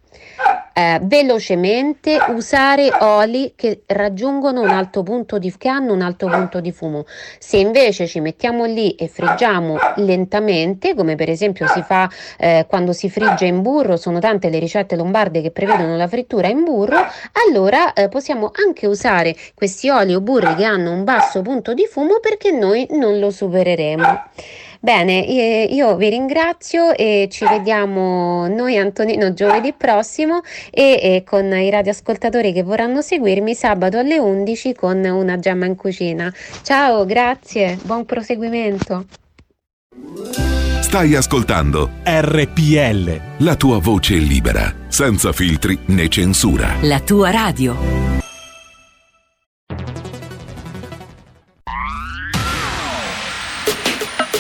eh, velocemente usare oli che raggiungono un alto punto di che hanno un alto punto di fumo. Se invece ci mettiamo lì e friggiamo lentamente, come per esempio si fa eh, quando si frigge in burro, sono tante le ricette lombarde che prevedono la frittura in burro, allora eh, possiamo anche usare questi oli o burri che hanno un basso punto di fumo perché noi non lo supereremo. Bene, io vi ringrazio e ci vediamo noi Antonino giovedì prossimo e, e, con i radioascoltatori che vorranno seguirmi sabato alle 11 con una gemma in cucina. Ciao, grazie, buon proseguimento. Stai ascoltando RPL. la tua voce libera, senza filtri né censura. La tua radio.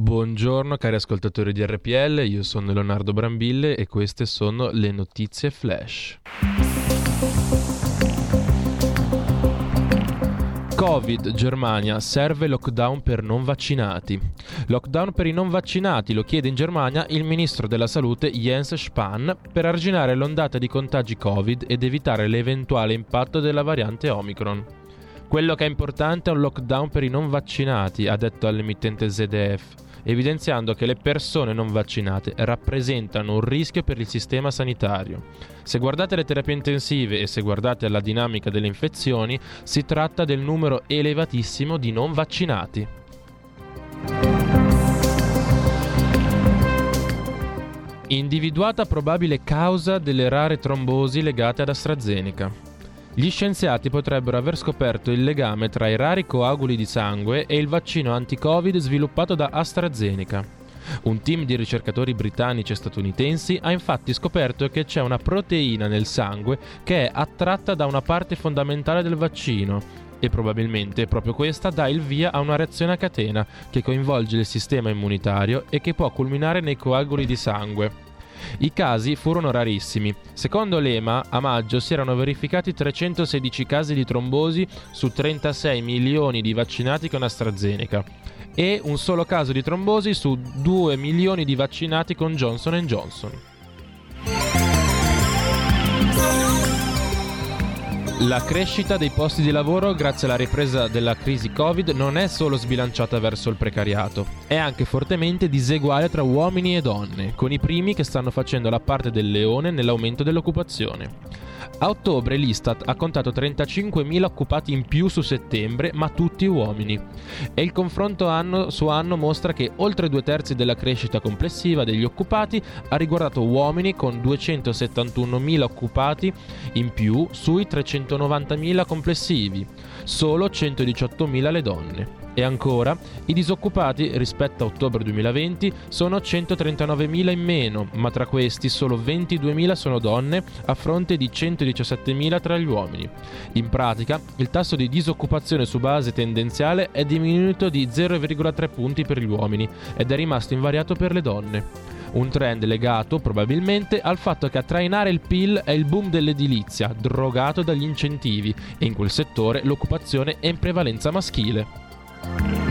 Buongiorno cari ascoltatori di RPL, io sono Leonardo Brambille e queste sono le notizie flash. Covid, Germania, serve lockdown per non vaccinati. Lockdown per i non vaccinati lo chiede in Germania il ministro della salute Jens Spahn per arginare l'ondata di contagi Covid ed evitare l'eventuale impatto della variante Omicron. Quello che è importante è un lockdown per i non vaccinati, ha detto all'emittente ZDF evidenziando che le persone non vaccinate rappresentano un rischio per il sistema sanitario. Se guardate le terapie intensive e se guardate la dinamica delle infezioni, si tratta del numero elevatissimo di non vaccinati. Individuata probabile causa delle rare trombosi legate ad AstraZeneca. Gli scienziati potrebbero aver scoperto il legame tra i rari coaguli di sangue e il vaccino anti-Covid sviluppato da AstraZeneca. Un team di ricercatori britannici e statunitensi ha infatti scoperto che c'è una proteina nel sangue che è attratta da una parte fondamentale del vaccino e probabilmente proprio questa dà il via a una reazione a catena che coinvolge il sistema immunitario e che può culminare nei coaguli di sangue. I casi furono rarissimi. Secondo l'EMA, a maggio si erano verificati 316 casi di trombosi su 36 milioni di vaccinati con AstraZeneca e un solo caso di trombosi su 2 milioni di vaccinati con Johnson Johnson. La crescita dei posti di lavoro grazie alla ripresa della crisi Covid non è solo sbilanciata verso il precariato, è anche fortemente diseguale tra uomini e donne, con i primi che stanno facendo la parte del leone nell'aumento dell'occupazione. A ottobre l'Istat ha contato 35.000 occupati in più su settembre, ma tutti uomini. E il confronto anno su anno mostra che oltre due terzi della crescita complessiva degli occupati ha riguardato uomini con 271.000 occupati in più sui 390.000 complessivi, solo 118.000 le donne. E ancora, i disoccupati rispetto a ottobre 2020 sono 139.000 in meno, ma tra questi solo 22.000 sono donne a fronte di 117.000 tra gli uomini. In pratica, il tasso di disoccupazione su base tendenziale è diminuito di 0,3 punti per gli uomini ed è rimasto invariato per le donne. Un trend legato probabilmente al fatto che a trainare il PIL è il boom dell'edilizia, drogato dagli incentivi, e in quel settore l'occupazione è in prevalenza maschile. Bye.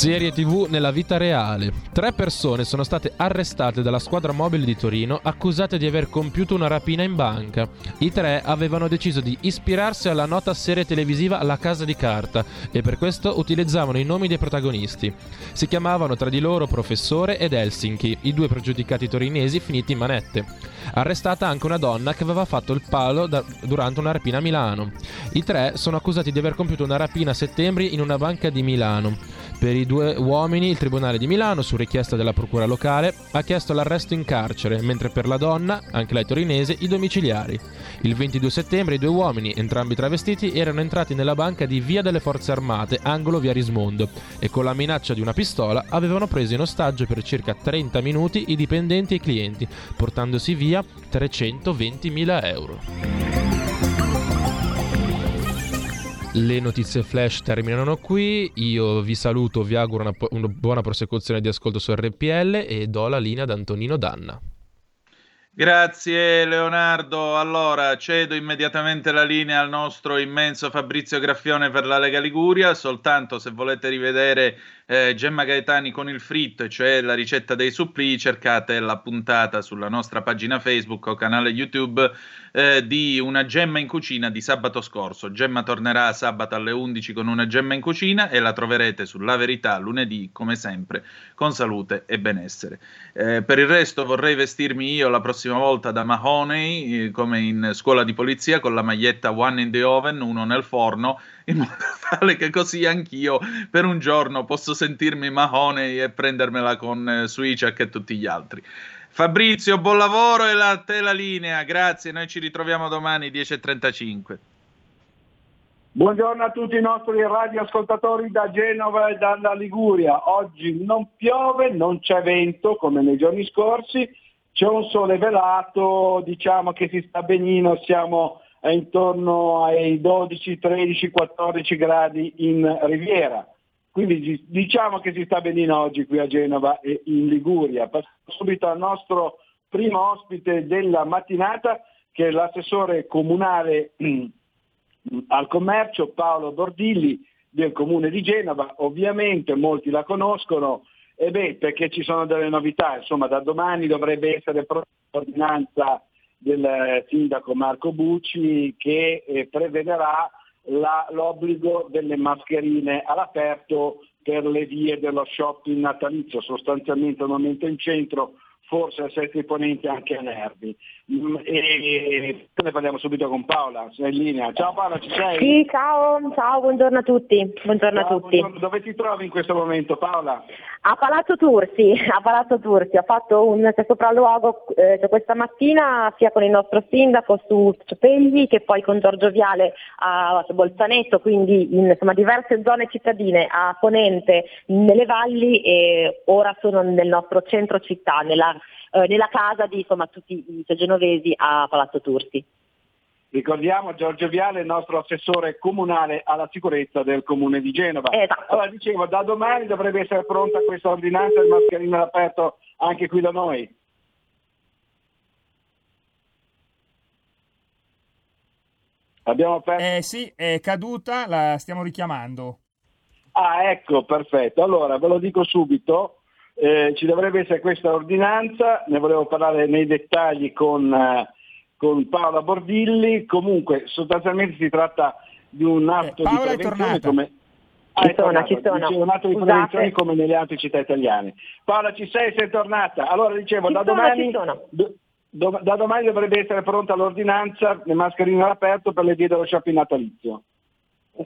Serie TV nella vita reale. Tre persone sono state arrestate dalla squadra mobile di Torino accusate di aver compiuto una rapina in banca. I tre avevano deciso di ispirarsi alla nota serie televisiva La Casa di Carta e per questo utilizzavano i nomi dei protagonisti. Si chiamavano tra di loro Professore ed Helsinki, i due pregiudicati torinesi finiti in manette. Arrestata anche una donna che aveva fatto il palo da- durante una rapina a Milano. I tre sono accusati di aver compiuto una rapina a settembre in una banca di Milano. Per i due uomini il Tribunale di Milano, su richiesta della Procura locale, ha chiesto l'arresto in carcere, mentre per la donna, anche lei torinese, i domiciliari. Il 22 settembre i due uomini, entrambi travestiti, erano entrati nella banca di Via delle Forze Armate, angolo via Rismondo, e con la minaccia di una pistola avevano preso in ostaggio per circa 30 minuti i dipendenti e i clienti, portandosi via 320.000 euro. Le notizie flash terminano qui, io vi saluto, vi auguro una, una buona prosecuzione di ascolto su RPL e do la linea ad Antonino Danna. Grazie Leonardo. Allora cedo immediatamente la linea al nostro immenso Fabrizio Graffione per la Lega Liguria. Soltanto se volete rivedere eh, Gemma Gaetani con il fritto, cioè la ricetta dei supplì, cercate la puntata sulla nostra pagina Facebook o canale YouTube eh, di una gemma in cucina di sabato scorso. Gemma tornerà sabato alle 11 con una gemma in cucina e la troverete sulla verità lunedì, come sempre, con salute e benessere. Eh, per il resto vorrei vestirmi io la prossima volta da Mahoney, eh, come in scuola di polizia, con la maglietta One in the Oven, uno nel forno, in modo tale che così anch'io per un giorno posso sentirmi Mahoney e prendermela con eh, Suicek e tutti gli altri. Fabrizio, buon lavoro e la linea, grazie, noi ci ritroviamo domani 10.35. Buongiorno a tutti i nostri radioascoltatori da Genova e dalla Liguria. Oggi non piove, non c'è vento come nei giorni scorsi, c'è un sole velato, diciamo che si sta benino, siamo intorno ai 12, 13, 14 gradi in Riviera. Quindi diciamo che si sta benino oggi qui a Genova e in Liguria. Passiamo subito al nostro primo ospite della mattinata che l'assessore comunale al commercio Paolo Bordilli del comune di Genova, ovviamente molti la conoscono, e beh, perché ci sono delle novità, insomma da domani dovrebbe essere l'ordinanza del eh, sindaco Marco Bucci che eh, prevederà la- l'obbligo delle mascherine all'aperto per le vie dello shopping natalizio, sostanzialmente al momento in centro, forse a Sette Ponenti anche a Nervi. Mm, E ne parliamo subito con Paola, sei in linea. Ciao Paola, ci sei? Sì, ciao, ciao, buongiorno a tutti. Buongiorno a Ciao, tutti. buongiorno. Dove ti trovi in questo momento Paola? A Palazzo Tursi, <laughs> a Palazzo Tursi, ho fatto un sopralluogo eh, cioè questa mattina sia con il nostro sindaco su Cepegli che poi con Giorgio Viale a Bolzanetto, quindi in insomma, diverse zone cittadine a Ponente, nelle valli e ora sono nel nostro centro città, nella, eh, nella casa di insomma, tutti i genovesi a Palazzo Tursi. Ricordiamo Giorgio Viale, il nostro assessore comunale alla sicurezza del comune di Genova. Esatto. Allora dicevo, da domani dovrebbe essere pronta questa ordinanza del mascherino all'aperto anche qui da noi. Abbiamo perso. Eh sì, è caduta, la stiamo richiamando. Ah, ecco, perfetto. Allora, ve lo dico subito, eh, ci dovrebbe essere questa ordinanza, ne volevo parlare nei dettagli con, eh, con Paola Bordilli, comunque sostanzialmente si tratta di un atto Eh, di prevenzione come... Ah, Ci sono, tornata. ci sono. Dicevo, un atto di Scusate. prevenzione come nelle altre città italiane. Paola, ci sei? Sei tornata? Allora, dicevo, Ci da sono, domani... ci sono. do- do- da domani dovrebbe essere pronta l'ordinanza, le mascherine all'aperto per le vie dello shopping natalizio.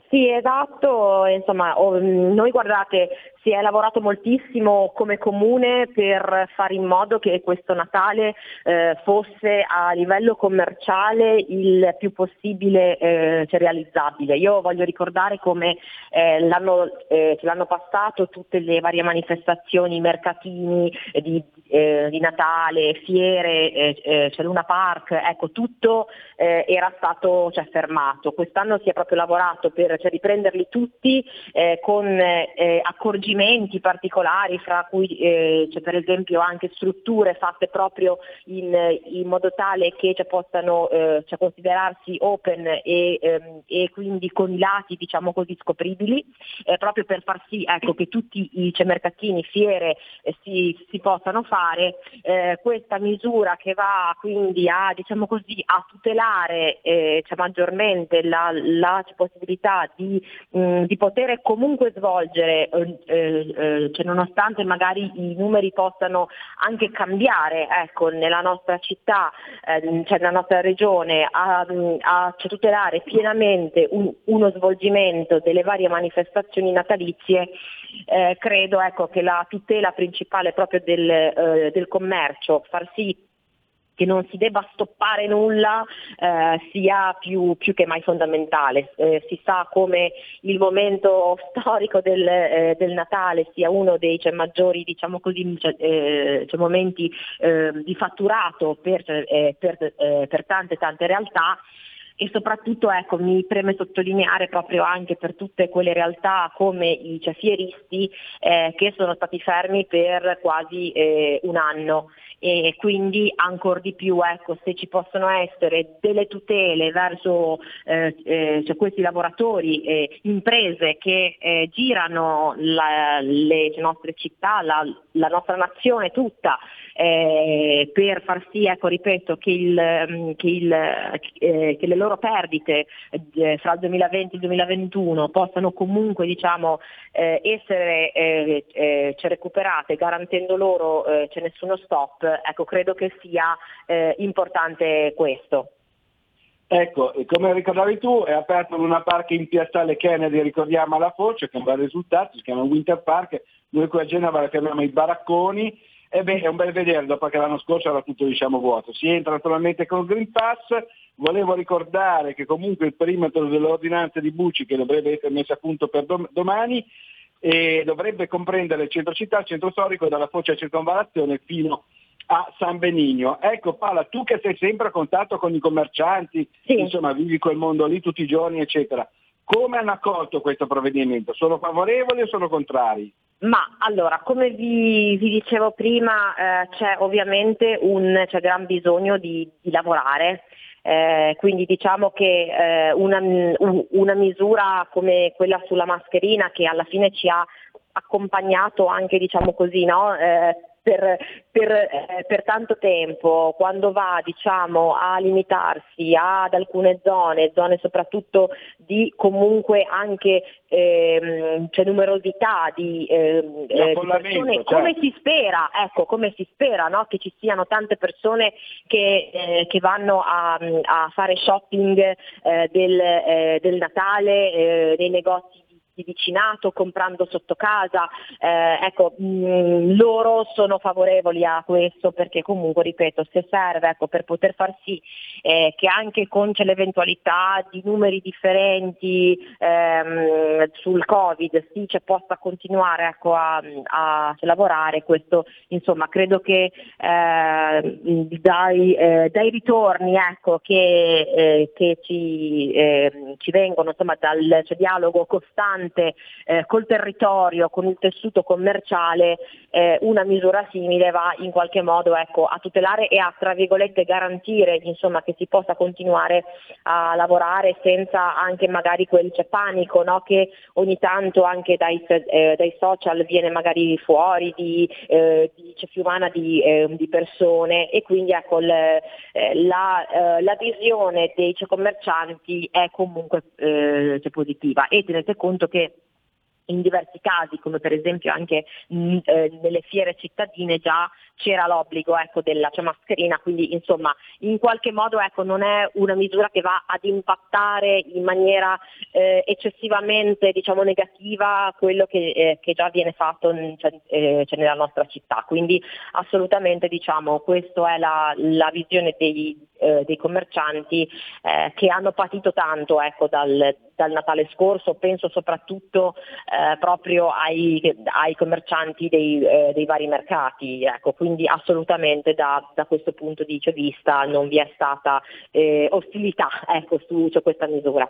Sì, esatto, insomma, mh, noi guardate, si è lavorato moltissimo come comune per fare in modo che questo Natale eh, fosse a livello commerciale il più possibile eh, cioè, realizzabile. Io voglio ricordare come eh, l'anno, eh, l'anno passato tutte le varie manifestazioni, mercatini eh, di, eh, di Natale, fiere, eh, eh, c'è Luna Park, ecco tutto era stato cioè, fermato. Quest'anno si è proprio lavorato per cioè, riprenderli tutti eh, con eh, accorgimenti particolari, fra cui eh, c'è per esempio anche strutture fatte proprio in, in modo tale che cioè, possano eh, cioè, considerarsi open e, ehm, e quindi con i lati diciamo così scopribili, eh, proprio per far sì ecco, che tutti i cioè, mercatini, fiere eh, si, si possano fare. Questa misura che va quindi a, diciamo così, a tutelare cioè, maggiormente la, la possibilità di, mh, di poter comunque svolgere, eh, eh, cioè, nonostante magari i numeri possano anche cambiare ecco, nella nostra città, eh, cioè nella nostra regione, a, a cioè, tutelare pienamente un- uno svolgimento delle varie manifestazioni natalizie, eh, credo ecco, che la tutela principale proprio del, eh, del commercio, far sì che non si debba stoppare nulla eh, sia più, più che mai fondamentale. Eh, si sa come il momento storico del, eh, del Natale sia uno dei cioè, maggiori diciamo così, cioè, eh, cioè, momenti eh, di fatturato per, eh, per, eh, per tante tante realtà e soprattutto ecco, mi preme sottolineare proprio anche per tutte quelle realtà come i cioè, fieristi eh, che sono stati fermi per quasi eh, un anno e quindi ancora di più ecco, se ci possono essere delle tutele verso eh, eh, cioè questi lavoratori, eh, imprese che eh, girano la- le nostre città, la, la nostra nazione tutta eh, per far sì, ecco, ripeto, che, il, mm, che, il, eh, che le loro perdite fra il 2020 e il 2021 possano comunque diciamo, essere cioè, recuperate garantendo loro c'è nessuno stop, ecco, credo che sia eh, importante questo. Ecco, come ricordavi tu, è aperto Luna Park in Piazzale Kennedy, ricordiamo alla Foce, che è un bel risultato, si chiama Winter Park, noi qui a Genova la chiamiamo i baracconi, e beh, è un bel vedere dopo che l'anno scorso era tutto diciamo vuoto. Si entra naturalmente con il Green Pass, volevo ricordare che comunque il perimetro dell'ordinanza di Bucci, che dovrebbe essere messa a punto per dom- domani, e dovrebbe comprendere il centro città, il centro storico, dalla Foce a circonvallazione fino a San Benigno. Ecco Paola, tu che sei sempre a contatto con i commercianti, insomma vivi quel mondo lì tutti i giorni, eccetera, come hanno accolto questo provvedimento? Sono favorevoli o sono contrari? Ma allora, come vi, vi dicevo prima, eh, c'è ovviamente un c'è gran bisogno di, di lavorare. Eh, quindi diciamo che eh, una, un- una misura come quella sulla mascherina che alla fine ci ha accompagnato anche diciamo così, no? Eh, per, per, eh, per tanto tempo, quando va diciamo, a limitarsi ad alcune zone, zone soprattutto di comunque anche ehm, c'è numerosità di, ehm, eh, di persone, come certo. si spera, ecco, come si spera no? che ci siano tante persone che, eh, che vanno a, a fare shopping eh, del, eh, del Natale nei negozi di vicinato, comprando sotto casa, eh, ecco, mh, loro sono favorevoli a questo perché comunque, ripeto, se serve ecco, per poter far sì eh, che anche con l'eventualità di numeri differenti ehm, sul Covid sì, cioè, possa continuare ecco, a, a lavorare, questo insomma credo che eh, dai, dai ritorni ecco, che, eh, che ci, ehm, ci vengono insomma, dal cioè, dialogo costante eh, col territorio, con il tessuto commerciale, eh, una misura simile va in qualche modo ecco, a tutelare e a tra virgolette garantire insomma, che si possa continuare a lavorare senza anche magari quel c'è panico no? che ogni tanto anche dai, eh, dai social viene magari fuori di, eh, di c'è fiumana di, eh, di persone e quindi ecco, l- eh, la, eh, la visione dei cioè, commercianti è comunque cioè, positiva e tenete conto che in diversi casi, come per esempio anche mh, eh, nelle fiere cittadine già c'era l'obbligo ecco, della cioè, mascherina, quindi insomma in qualche modo ecco, non è una misura che va ad impattare in maniera eh, eccessivamente diciamo, negativa quello che, eh, che già viene fatto cioè, eh, cioè, nella nostra città. Quindi assolutamente diciamo, questa è la, la visione dei, eh, dei commercianti eh, che hanno patito tanto ecco, dal, dal Natale scorso, penso soprattutto eh, proprio ai, ai commercianti dei, dei vari mercati, ecco, quindi assolutamente da, da questo punto di vista non vi è stata eh, ostilità ecco, su, su questa misura.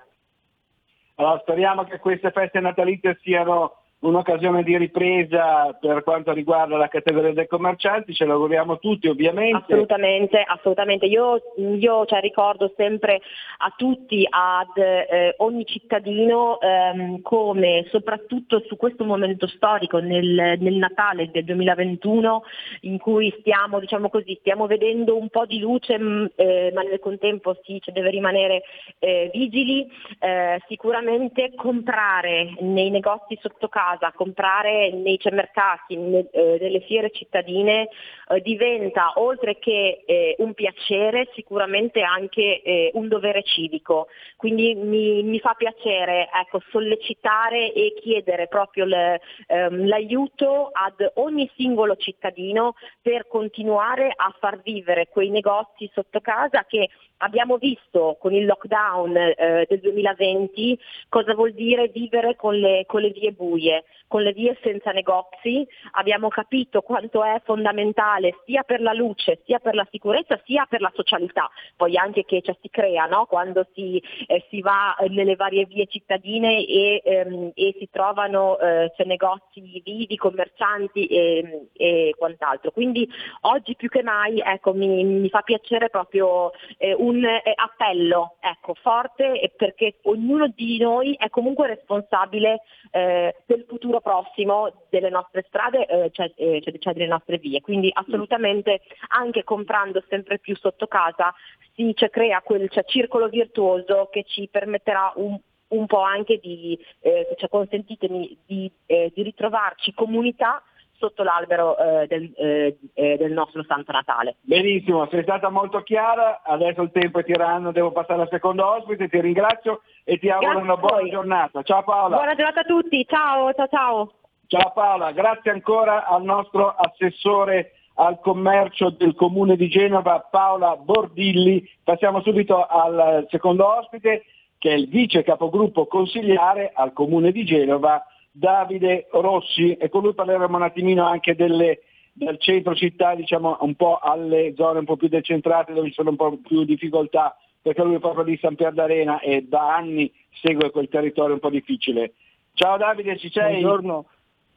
Allora, speriamo che queste feste natalizie siano un'occasione di ripresa per quanto riguarda la categoria dei commercianti, ce lo auguriamo tutti ovviamente. Assolutamente, assolutamente. Io, io, cioè, ricordo sempre a tutti, ad eh, ogni cittadino, ehm, come soprattutto su questo momento storico, nel, nel Natale del 2021, in cui stiamo, diciamo così, stiamo vedendo un po' di luce, mh, eh, ma nel contempo si cioè, deve rimanere eh, vigili, eh, sicuramente comprare nei negozi sotto casa, comprare nei mercati, eh, nelle fiere cittadine eh, diventa oltre che eh, un piacere sicuramente anche un dovere civico. Quindi mi, mi fa piacere ecco, sollecitare e chiedere proprio ehm, l'aiuto ad ogni singolo cittadino per continuare a far vivere quei negozi sotto casa che abbiamo visto con il lockdown eh, del 2020 cosa vuol dire vivere con le, con le vie buie, con le vie senza negozi, abbiamo capito quanto è fondamentale sia per la luce, sia per la sicurezza, sia per la socialità, poi anche che cioè, si crea no? quando si, eh, si va nelle varie vie cittadine e, ehm, e si trovano eh, cioè, negozi vivi, commercianti e, e quant'altro. Quindi oggi più che mai ecco, mi, mi fa piacere proprio eh, un eh, appello ecco, forte perché ognuno di noi è comunque responsabile eh, del futuro prossimo delle nostre strade, eh, cioè, eh, cioè- cioè delle nostre vie. Quindi assolutamente anche comprando sempre più sotto casa si cioè, crea quel circolo virtuoso che ci permetterà un un po' anche di, eh, cioè, consentitemi, di, eh, di ritrovarci comunità sotto l'albero eh, del, eh, eh, del nostro Santo Natale. Benissimo, sei stata molto chiara, adesso il tempo è tiranno, devo passare al secondo ospite, ti ringrazio e ti auguro Grazie una buona giornata. Ciao Paola. Buona giornata a tutti, ciao ciao ciao. Ciao Paola, grazie ancora al nostro assessore al commercio del comune di Genova, Paola Bordilli. Passiamo subito al secondo ospite, che è il vice capogruppo consigliare al comune di Genova, Davide Rossi, e con lui parleremo un attimino anche delle, del centro città, diciamo un po' alle zone un po' più decentrate dove ci sono un po' più difficoltà, perché lui è proprio di San Pier d'Arena e da anni segue quel territorio un po' difficile. Ciao Davide, ci sei? Buongiorno.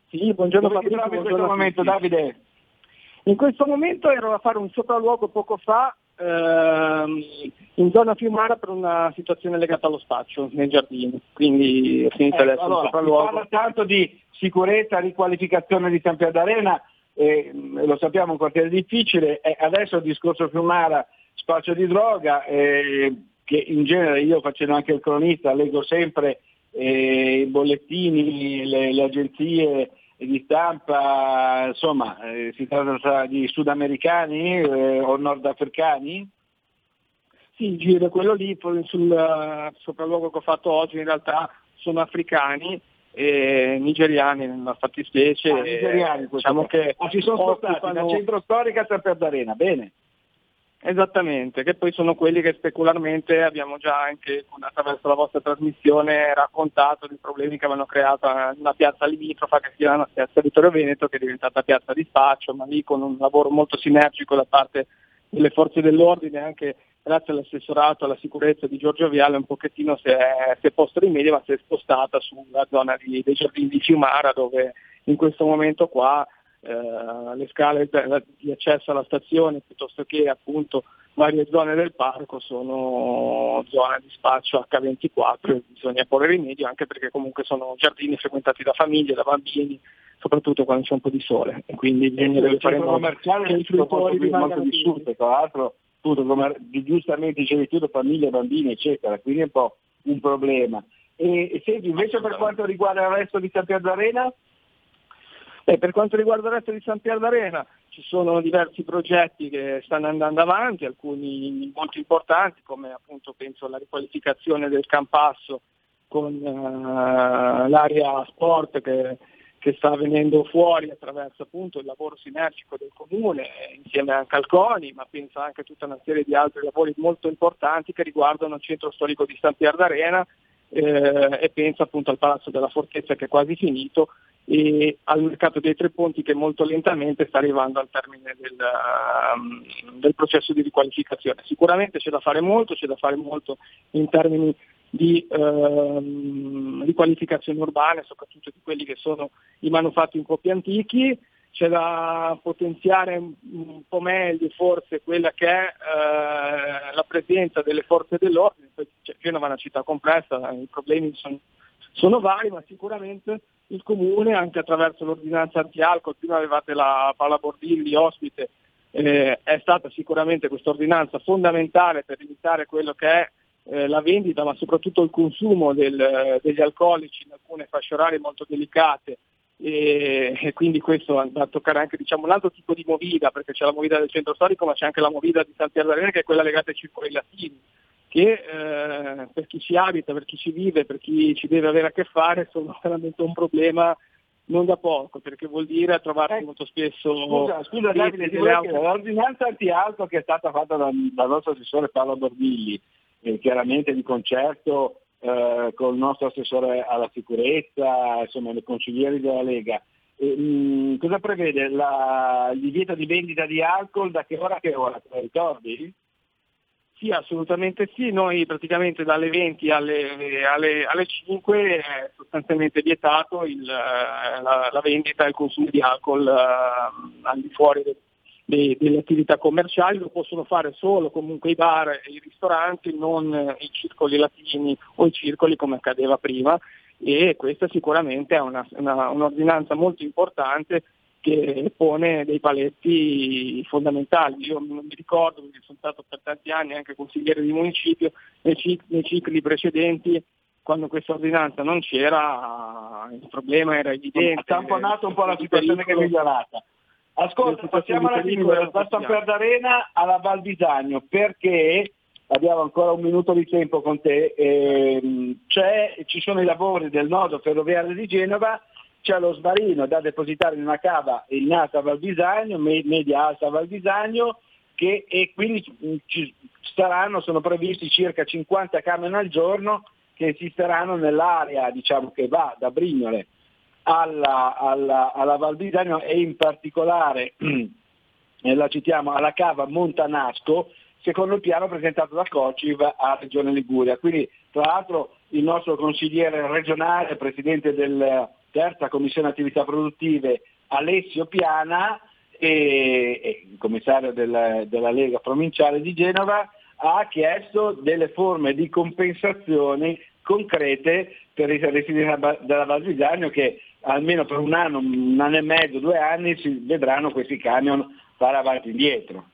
Sì, buongiorno Dove Fabrizio, in questo momento. Davide? In questo momento ero a fare un sopralluogo poco fa ehm, in zona Fiumara per una situazione legata allo spaccio nei giardini, quindi è finito Ecco, adesso allora, il si parla tanto di sicurezza, riqualificazione di San Pier d'Arena, eh, lo sappiamo, un quartiere difficile, e adesso il discorso Fiumara, spaccio di droga, eh, che in genere io facendo anche il cronista leggo sempre eh, i bollettini, le, le agenzie di stampa, insomma, eh, si tratta di sudamericani eh, o nordafricani? Sì, il giro quello lì, poi sul eh, sopralluogo che ho fatto oggi in realtà sono africani e nigeriani nella fattispecie. Ah, nigeriani, diciamo che Ah, si sono spostati da centro storico a San Pier d'Arena, bene. Esattamente, che poi sono quelli che specularmente abbiamo già anche attraverso la vostra trasmissione raccontato dei problemi che avevano creato una piazza limitrofa che si chiama Piazza Vittorio Veneto, che è diventata piazza di spaccio, ma lì con un lavoro molto sinergico da parte delle forze dell'ordine, anche grazie all'assessorato alla sicurezza di Giorgio Viale, un pochettino si è, si è posto rimedio, ma si è spostata sulla zona di- dei giardini di Fiumara, dove in questo momento qua eh, le scale di accesso alla stazione piuttosto che appunto varie zone del parco sono zone di spaccio H24 e bisogna porre rimedio anche perché comunque sono giardini frequentati da famiglie, da bambini, soprattutto quando c'è un po' di sole e quindi bisognerebbe il fare in modo commerciale che è i fruitori molto, vissuto, tra l'altro appunto, come giustamente dicevi tu, famiglie, bambini eccetera, quindi è un po' un problema. E, e senti, invece per quanto riguarda il resto di San Pier d'Arena? Eh, per quanto riguarda il resto di San Pier d'Arena ci sono diversi progetti che stanno andando avanti, alcuni molto importanti come appunto penso alla riqualificazione del Campasso con eh, l'area sport che, che sta venendo fuori attraverso appunto il lavoro sinergico del comune insieme anche al CONI, ma penso anche a tutta una serie di altri lavori molto importanti che riguardano il centro storico di San Pier d'Arena eh, e penso appunto al Palazzo della Fortezza che è quasi finito e al mercato dei tre ponti che molto lentamente sta arrivando al termine del, ehm, del processo di riqualificazione. Sicuramente c'è da fare molto, c'è da fare molto in termini di ehm, riqualificazione urbana, soprattutto di quelli che sono i manufatti un po' più antichi, c'è da potenziare un, po' meglio forse quella che è eh, la presenza delle forze dell'ordine, Genova è una città complessa, i problemi sono, sono vari, ma sicuramente il comune anche attraverso l'ordinanza anti-alcol, prima avevate la Paola Bordilli ospite, eh, è stata sicuramente questa ordinanza fondamentale per limitare quello che è eh, la vendita, ma soprattutto il consumo del- degli alcolici in alcune fasce orarie molto delicate. E, e quindi questo va a toccare anche diciamo, un altro tipo di movida, perché c'è la movida del centro storico, ma c'è anche la movida di San Piero d'Arena che è quella legata ai circoli latini, che eh, per chi ci abita, per chi ci vive, per chi ci deve avere a che fare sono <laughs> veramente un problema non da poco, perché vuol dire trovare molto spesso Scusa, scusa Davide, l'ordinanza anti-alto che è stata fatta dal, dal nostro assessore Paolo Bordilli, eh, chiaramente di concerto eh, con il nostro assessore alla sicurezza, insomma, i consiglieri della Lega, eh, mh, cosa prevede? La, il divieto di vendita di alcol da che ora a che ora, te lo ricordi? Sì, assolutamente sì, noi praticamente dalle 20 alle, alle- alle 5 è sostanzialmente vietato il, eh, la, la vendita e il consumo di alcol eh, al di fuori de- de- delle attività commerciali, lo possono fare solo comunque i bar e i ristoranti, non eh, i circoli latini o i circoli come accadeva prima. E questa sicuramente è una- una- un'ordinanza molto importante che pone dei paletti fondamentali. Io non mi ricordo, perché sono stato per tanti anni anche consigliere di municipio, nei, cic- nei cicli precedenti, quando questa ordinanza non c'era, il problema era evidente. Ha tamponato un po' la situazione che è migliorata. Ascolta, passiamo alla figura, da San Pier d'Arena alla Val Bisagno, perché abbiamo ancora un minuto di tempo con te, ehm, ci sono i lavori del nodo ferroviario di Genova, c'è lo sbarino da depositare in una cava in alta Val Bisagno, me- media alta Val Bisagno, che, e quindi mm, ci saranno, sono previsti circa 50 camion al giorno che esisteranno nell'area diciamo, che va da Brignole alla, alla, alla Val e in particolare <clears throat> la citiamo alla cava Montanasco secondo il piano presentato da Cociv a Regione Liguria. Quindi tra l'altro il nostro consigliere regionale, presidente della terza commissione attività produttive Alessio Piana, e, e il commissario della, della Lega provinciale di Genova ha chiesto delle forme di compensazioni concrete per i residenti della Val Bisagno che almeno per un anno, un anno e mezzo, due anni si vedranno questi camion fare avanti e indietro.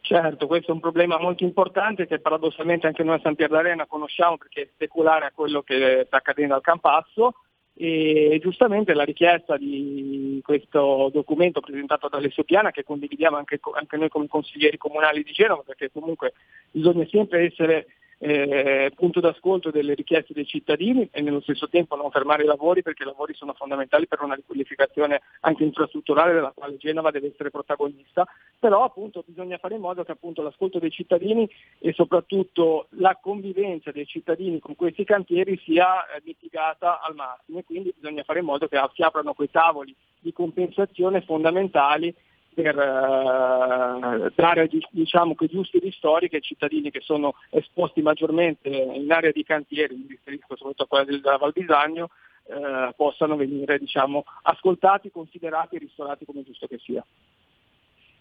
Certo, questo è un problema molto importante che paradossalmente anche noi a San Pier d'Arena conosciamo perché è speculare a quello che sta accadendo al Campasso e giustamente la richiesta di questo documento presentato dall'Alessio Piana che condividiamo anche, anche noi come consiglieri comunali di Genova perché comunque bisogna sempre essere eh, punto d'ascolto delle richieste dei cittadini e nello stesso tempo non fermare i lavori perché i lavori sono fondamentali per una riqualificazione anche infrastrutturale della quale Genova deve essere protagonista, però appunto bisogna fare in modo che appunto l'ascolto dei cittadini e soprattutto la convivenza dei cittadini con questi cantieri sia eh, mitigata al massimo. E quindi bisogna fare in modo che si aprano quei tavoli di compensazione fondamentali per eh, dare diciamo, quei giusti ristori ai cittadini che sono esposti maggiormente in area di cantieri, mi riferisco soprattutto a quella della Val Bisagno, eh, possano venire diciamo, ascoltati, considerati e ristorati come giusto che sia.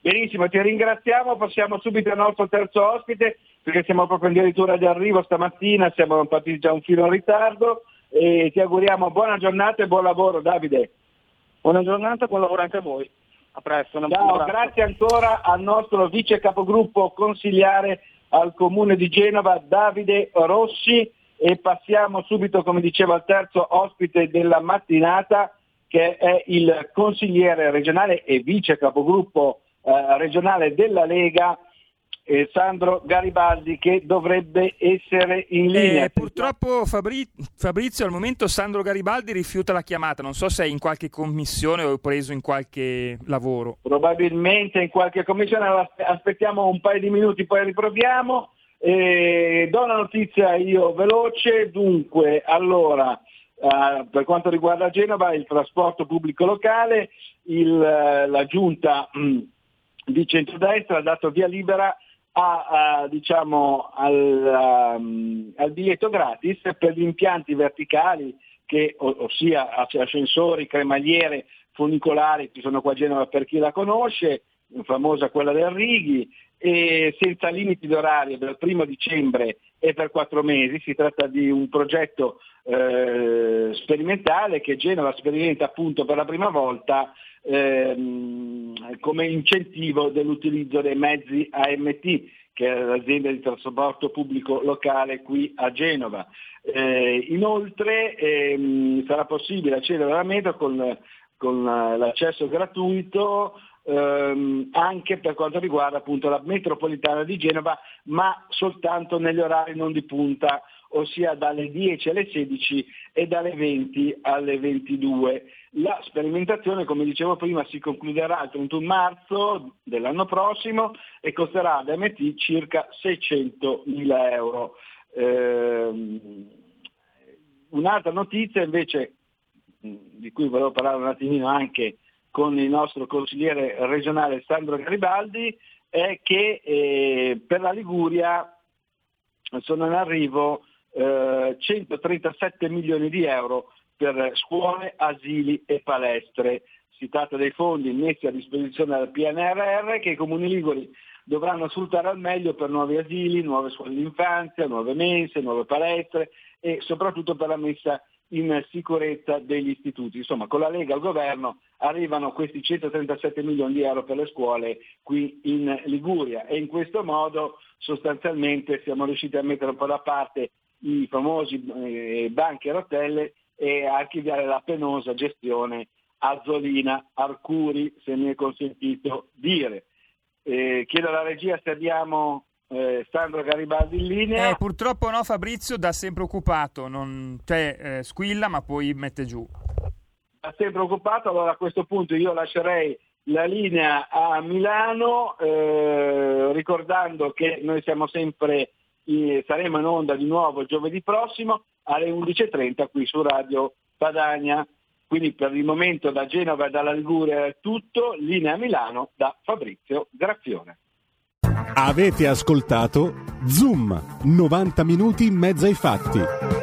Benissimo, ti ringraziamo, passiamo subito al nostro terzo ospite perché siamo proprio addirittura di arrivo stamattina, siamo partiti già un filo in ritardo e ti auguriamo buona giornata e buon lavoro Davide. Buona giornata, buon lavoro anche a voi. A presto. Ciao, grazie ancora al nostro vice capogruppo consigliare al comune di Genova, Davide Rossi, e passiamo subito, come dicevo, al terzo ospite della mattinata, che è il consigliere regionale e vice capogruppo eh, regionale della Lega, eh, Sandro Garibaldi che dovrebbe essere in linea. Eh, purtroppo Fabri- Fabrizio al momento Sandro Garibaldi rifiuta la chiamata, non so se è in qualche commissione o preso in qualche lavoro. Probabilmente in qualche commissione, aspettiamo un paio di minuti poi riproviamo. Eh, do una notizia io veloce, dunque allora eh, per quanto riguarda Genova il trasporto pubblico locale, il, la giunta mh, di centrodestra ha dato via libera a, a, diciamo, al, um, al, biglietto gratis per gli impianti verticali, che, ossia ascensori, cremagliere, funicolari, ci sono qua a Genova per chi la conosce, famosa quella del Righi, e senza limiti d'orario dal primo dicembre e per quattro mesi. Si tratta di un progetto eh, sperimentale che Genova sperimenta appunto per la prima volta ehm, come incentivo dell'utilizzo dei mezzi AMT, che è l'azienda di trasporto pubblico locale qui a Genova. Eh, inoltre ehm, sarà possibile accedere alla metro con, con l'accesso gratuito ehm, anche per quanto riguarda appunto la metropolitana di Genova, ma soltanto negli orari non di punta, ossia dalle 10 alle 16 e dalle 20 alle 22. La sperimentazione, come dicevo prima, si concluderà il 31 marzo dell'anno prossimo e costerà ad MT circa 600 mila euro. Eh, un'altra notizia invece di cui volevo parlare un attimino anche con il nostro consigliere regionale Sandro Garibaldi è che eh, per la Liguria sono in arrivo eh, 137 milioni di euro per scuole, asili e palestre. Si tratta dei fondi messi a disposizione dal PNRR che i comuni liguri dovranno sfruttare al meglio per nuovi asili, nuove scuole di infanzia, nuove mense, nuove palestre e soprattutto per la messa in sicurezza degli istituti. Insomma, con la Lega al governo arrivano questi 137 milioni di euro per le scuole qui in Liguria e in questo modo sostanzialmente siamo riusciti a mettere un po' da parte i famosi eh, banchi a rotelle e archiviare la penosa gestione Azzolina, Arcuri, se mi è consentito dire. Eh, chiedo alla regia se abbiamo eh, Sandro Garibaldi in linea. Eh, purtroppo no, Fabrizio, da sempre occupato, non... cioè squilla ma poi mette giù. Da sempre occupato, allora a questo punto io lascerei la linea a Milano, eh, ricordando che noi siamo sempre, in, saremo in onda di nuovo giovedì prossimo alle 11.30 qui su Radio Padania. Quindi per il momento da Genova e dalla Liguria è tutto, linea Milano da Fabrizio Graffione. Avete ascoltato Zoom, 90 minuti in mezzo ai fatti.